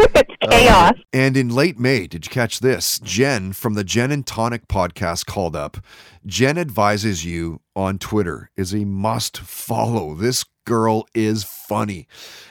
it's um, chaos. And in late May, did you catch this? Jen from the Jen and Tonic podcast called up. Jen advises you on Twitter is a must follow. This girl is funny.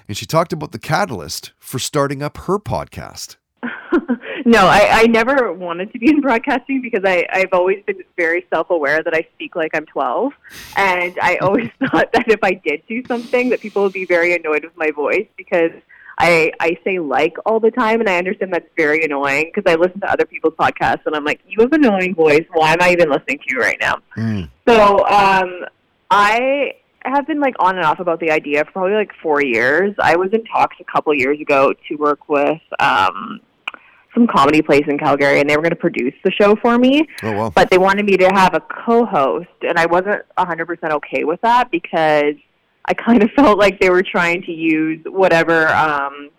And she talked about the catalyst for starting up her podcast. [LAUGHS] no, I, I never wanted to be in broadcasting because I, I've always been very self aware that I speak like I'm 12. And I always [LAUGHS] thought that if I did do something, that people would be very annoyed with my voice because I, I say like all the time. And I understand that's very annoying because I listen to other people's podcasts and I'm like, you have an annoying voice. Why am I even listening to you right now? So um, I have been like on and off about the idea for probably like four years. I was in talks a couple years ago to work with um, some comedy place in Calgary, and they were going to produce the show for me. Oh, wow. But they wanted me to have a co-host, and I wasn't a 100% okay with that because I kind of [LAUGHS] felt like they were trying to use whatever um,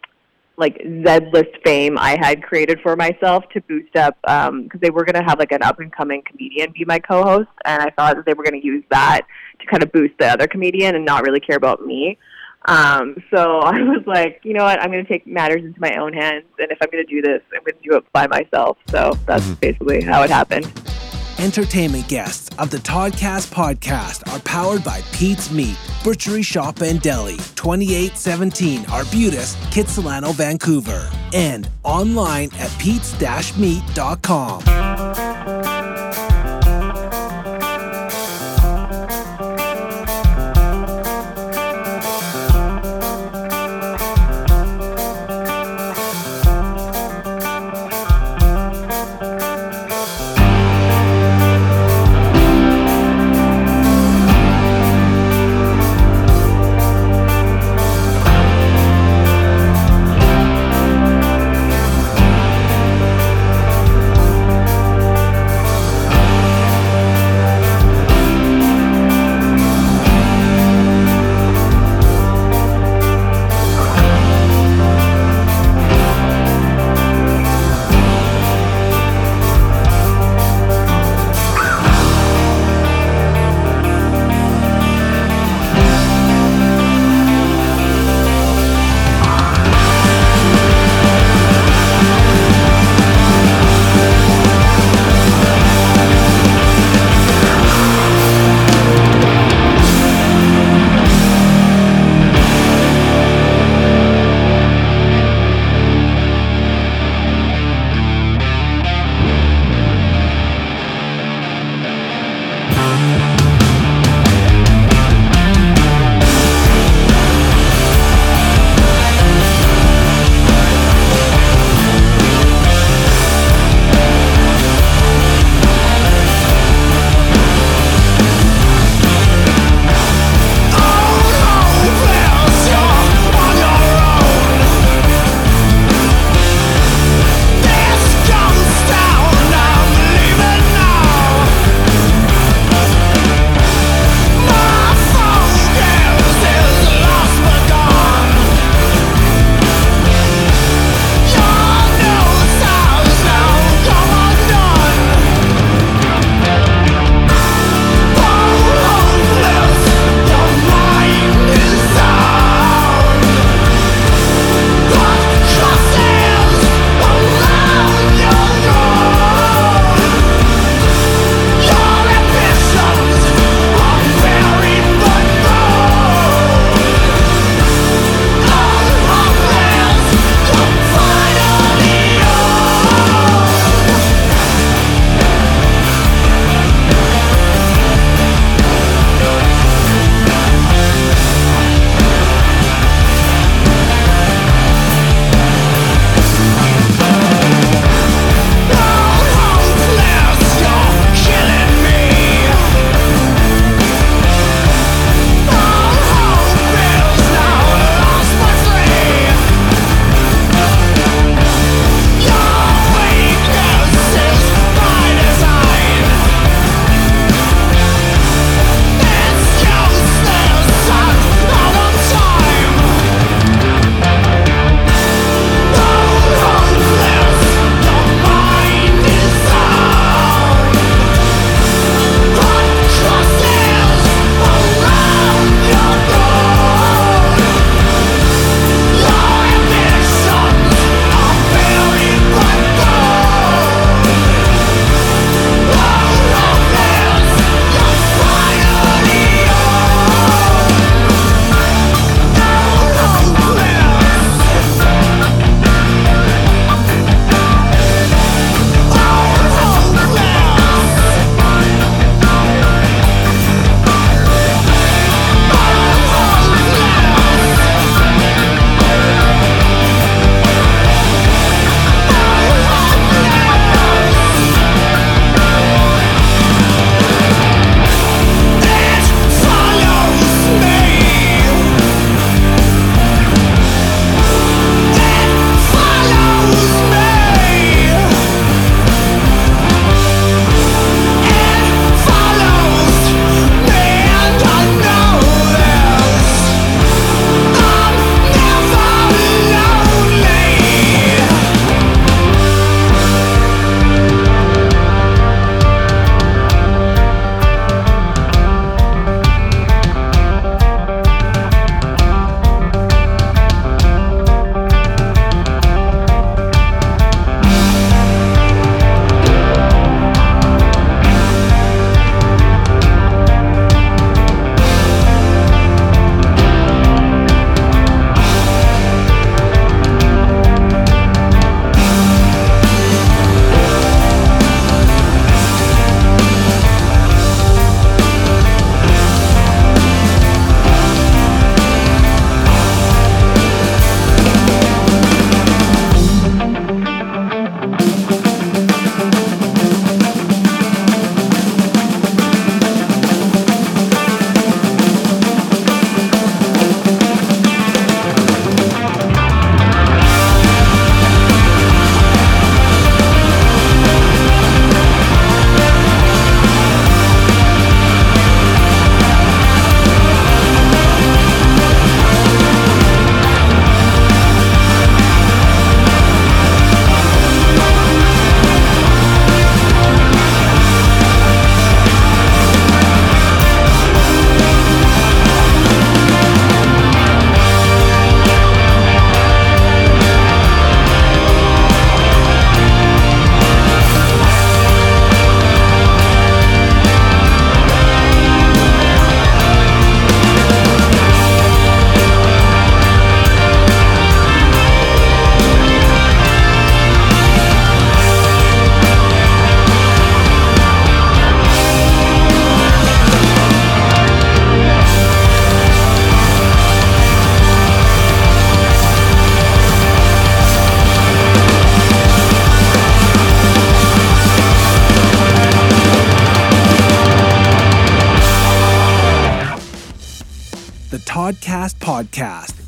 like Z list fame I had created for myself to boost up because they were going to have like an up and coming comedian be my co-host, and I thought that they were going to use that to kind of boost the other comedian and not really care about me. Um, so [LAUGHS] I was like, you know what, I'm going to take matters into my own hands, and if I'm going to do this, I'm going to do it by myself. So that's basically how it happened. Entertainment guests of the Toddcast podcast are powered by Pete's Meat, Butchery Shop and Deli, 2817 Arbutus, Kitsilano, Vancouver, and online at pete's-meat.com.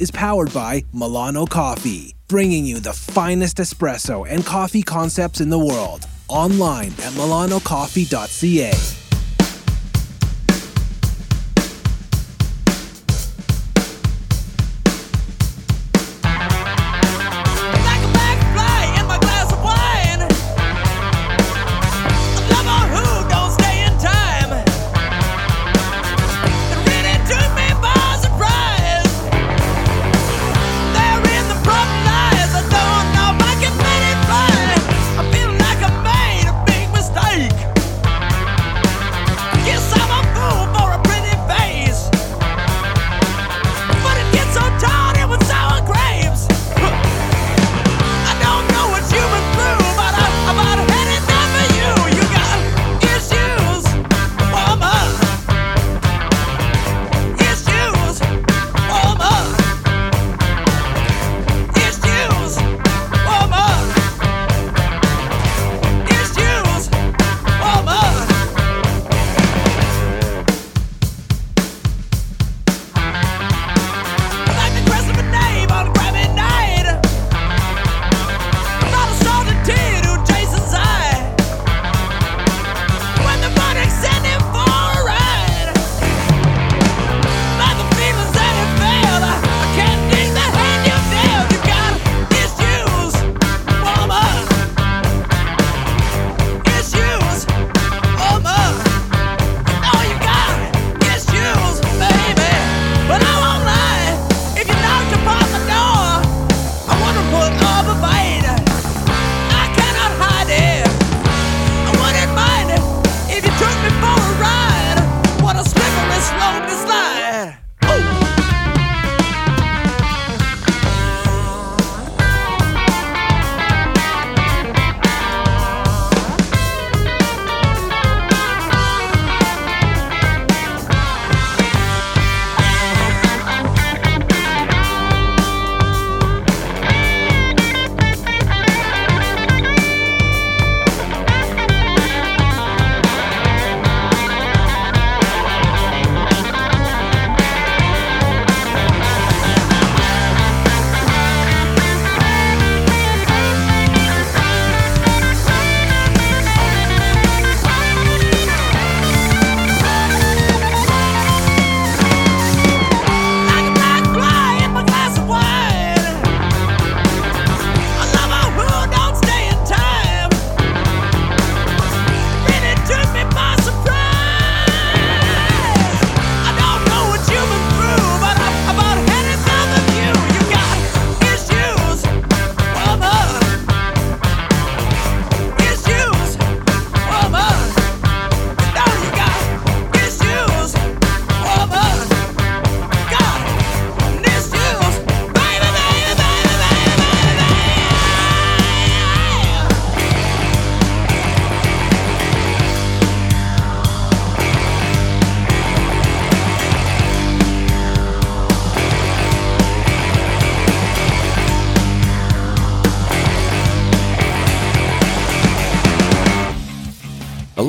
is powered by Milano Coffee, bringing you the finest espresso and coffee concepts in the world. Online at milanocoffee.ca.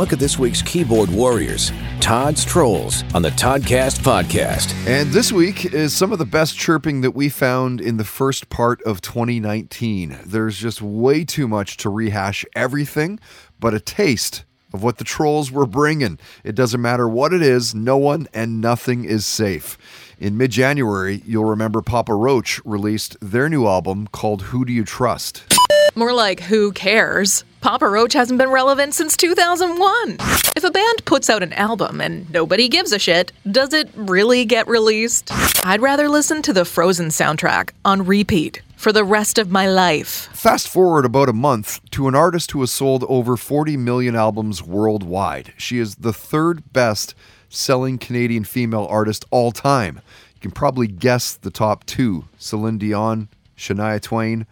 look at this week's keyboard warriors, Todd's Trolls, on the Toddcast podcast. And this week is some of the best chirping that we found in the first part of 2019. There's just way too much to rehash everything, but a taste of what the trolls were bringing. It doesn't matter what it is, no one and nothing is safe. In mid January, you'll remember Papa Roach released their new album called Who Do You Trust? More like, who cares? Papa Roach hasn't been relevant since 2001. If a band puts out an album and nobody gives a shit, does it really get released? I'd rather listen to the Frozen soundtrack on repeat for the rest of my life. Fast forward about a month to an artist who has sold over 40 million albums worldwide. She is the third best selling Canadian female artist all time. You can probably guess the top two Celine Dion, Shania Twain.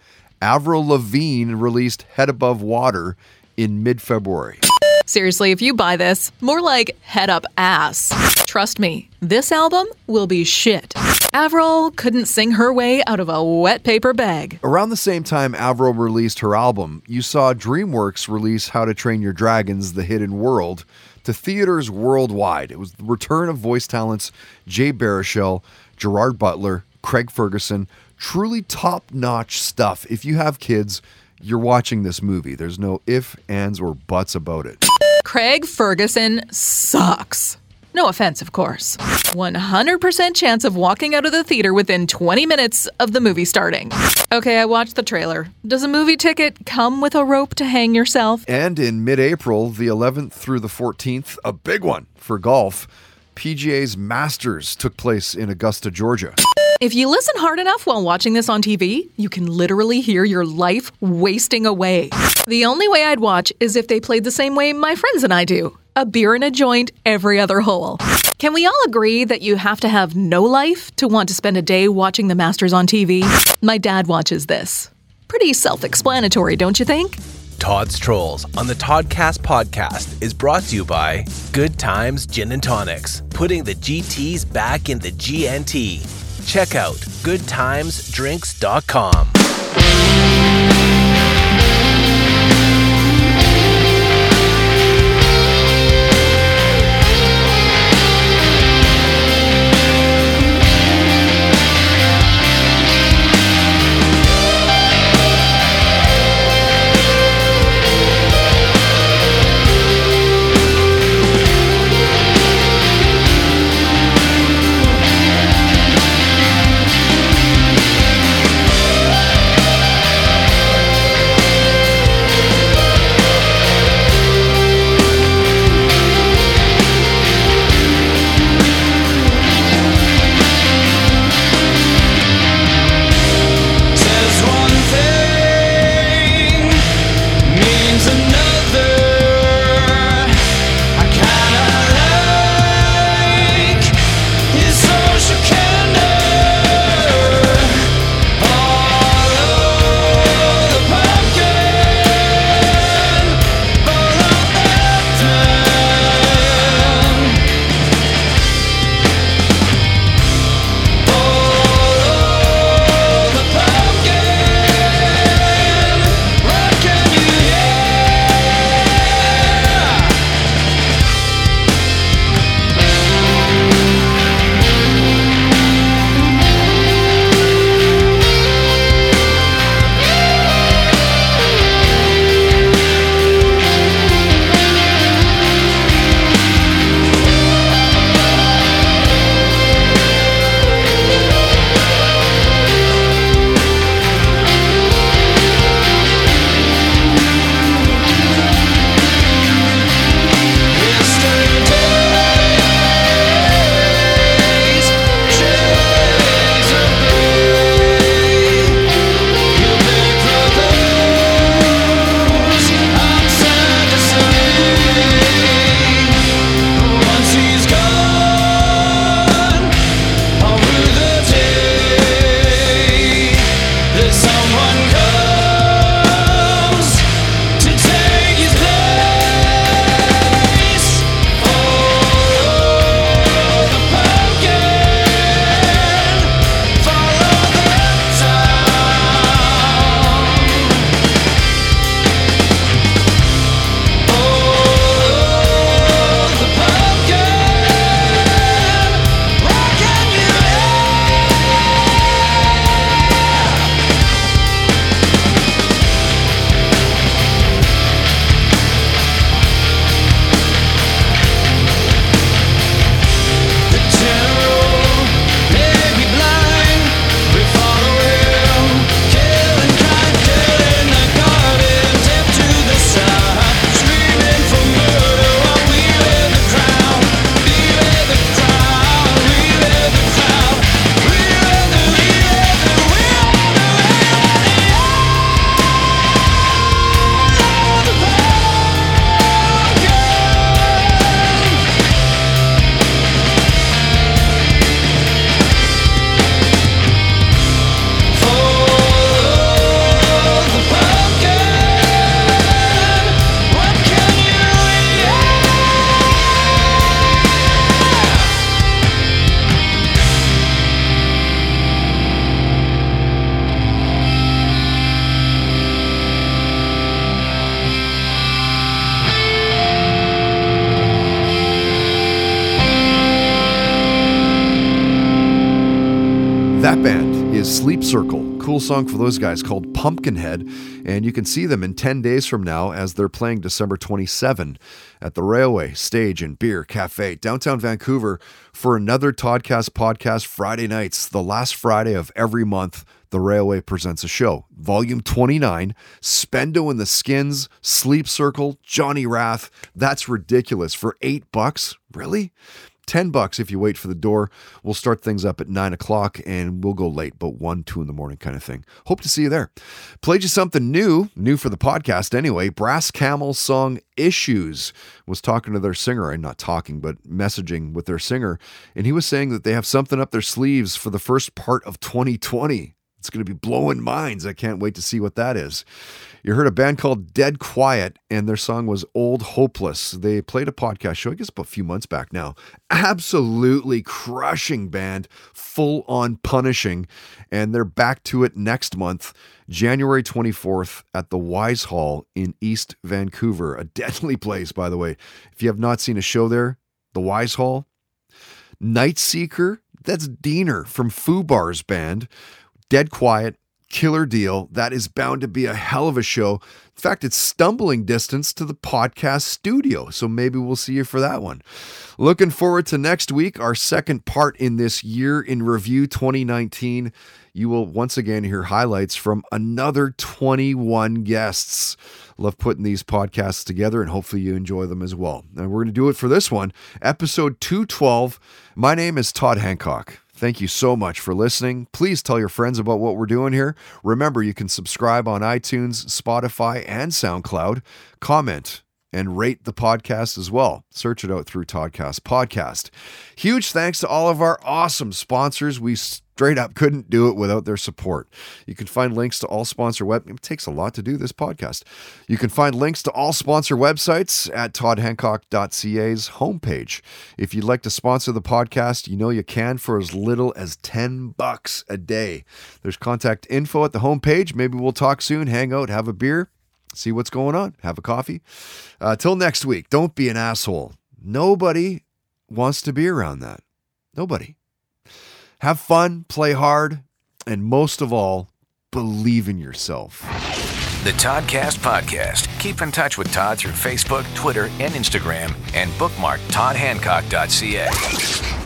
Avril Lavigne released Head Above Water in mid February. Seriously, if you buy this, more like head up ass. Trust me, this album will be shit. Avril couldn't sing her way out of a wet paper bag. Around the same time Avril released her album, you saw DreamWorks release How to Train Your Dragons The Hidden World to theaters worldwide. It was the return of voice talents Jay Baruchel, Gerard Butler, Craig Ferguson. Truly top notch stuff. If you have kids, you're watching this movie. There's no ifs, ands, or buts about it. Craig Ferguson sucks. No offense, of course. 100% chance of walking out of the theater within 20 minutes of the movie starting. Okay, I watched the trailer. Does a movie ticket come with a rope to hang yourself? And in mid April, the 11th through the 14th, a big one for golf, PGA's Masters took place in Augusta, Georgia. If you listen hard enough while watching this on TV, you can literally hear your life wasting away. The only way I'd watch is if they played the same way my friends and I do a beer and a joint every other hole. Can we all agree that you have to have no life to want to spend a day watching the Masters on TV? My dad watches this. Pretty self explanatory, don't you think? Todd's Trolls on the Toddcast podcast is brought to you by Good Times Gin and Tonics, putting the GTs back in the GNT. Check out goodtimesdrinks.com. song for those guys called Pumpkinhead. And you can see them in 10 days from now as they're playing December 27 at the Railway Stage and Beer Cafe, downtown Vancouver, for another Toddcast podcast Friday nights, the last Friday of every month. The Railway presents a show. Volume 29, Spendo and the Skins, Sleep Circle, Johnny Wrath. That's ridiculous. For eight bucks? Really? 10 bucks if you wait for the door. We'll start things up at 9 o'clock and we'll go late, but 1, 2 in the morning kind of thing. Hope to see you there. Played you something new, new for the podcast anyway. Brass Camel song Issues was talking to their singer, and not talking, but messaging with their singer, and he was saying that they have something up their sleeves for the first part of 2020. It's going to be blowing minds. I can't wait to see what that is. You heard a band called Dead Quiet, and their song was Old Hopeless. They played a podcast show, I guess, a few months back now. Absolutely crushing band, full on punishing. And they're back to it next month, January 24th, at the Wise Hall in East Vancouver. A deadly place, by the way. If you have not seen a show there, the Wise Hall, Night Seeker, that's Diener from Foo Bar's band. Dead Quiet, killer deal. That is bound to be a hell of a show. In fact, it's stumbling distance to the podcast studio, so maybe we'll see you for that one. Looking forward to next week, our second part in this year in review 2019. You will once again hear highlights from another 21 guests. Love putting these podcasts together, and hopefully you enjoy them as well. And we're going to do it for this one, episode 212. My name is Todd Hancock. Thank you so much for listening. Please tell your friends about what we're doing here. Remember, you can subscribe on iTunes, Spotify, and SoundCloud. Comment and rate the podcast as well. Search it out through Toddcast Podcast. Huge thanks to all of our awesome sponsors. We straight up couldn't do it without their support. You can find links to all sponsor web. It takes a lot to do this podcast. You can find links to all sponsor websites at toddhancock.ca's homepage. If you'd like to sponsor the podcast, you know you can for as little as 10 bucks a day. There's contact info at the homepage. Maybe we'll talk soon, hang out, have a beer, see what's going on, have a coffee. Uh, till next week, don't be an asshole. Nobody wants to be around that. Nobody. Have fun, play hard, and most of all, believe in yourself. The Toddcast Podcast. Keep in touch with Todd through Facebook, Twitter, and Instagram, and bookmark toddhancock.ca.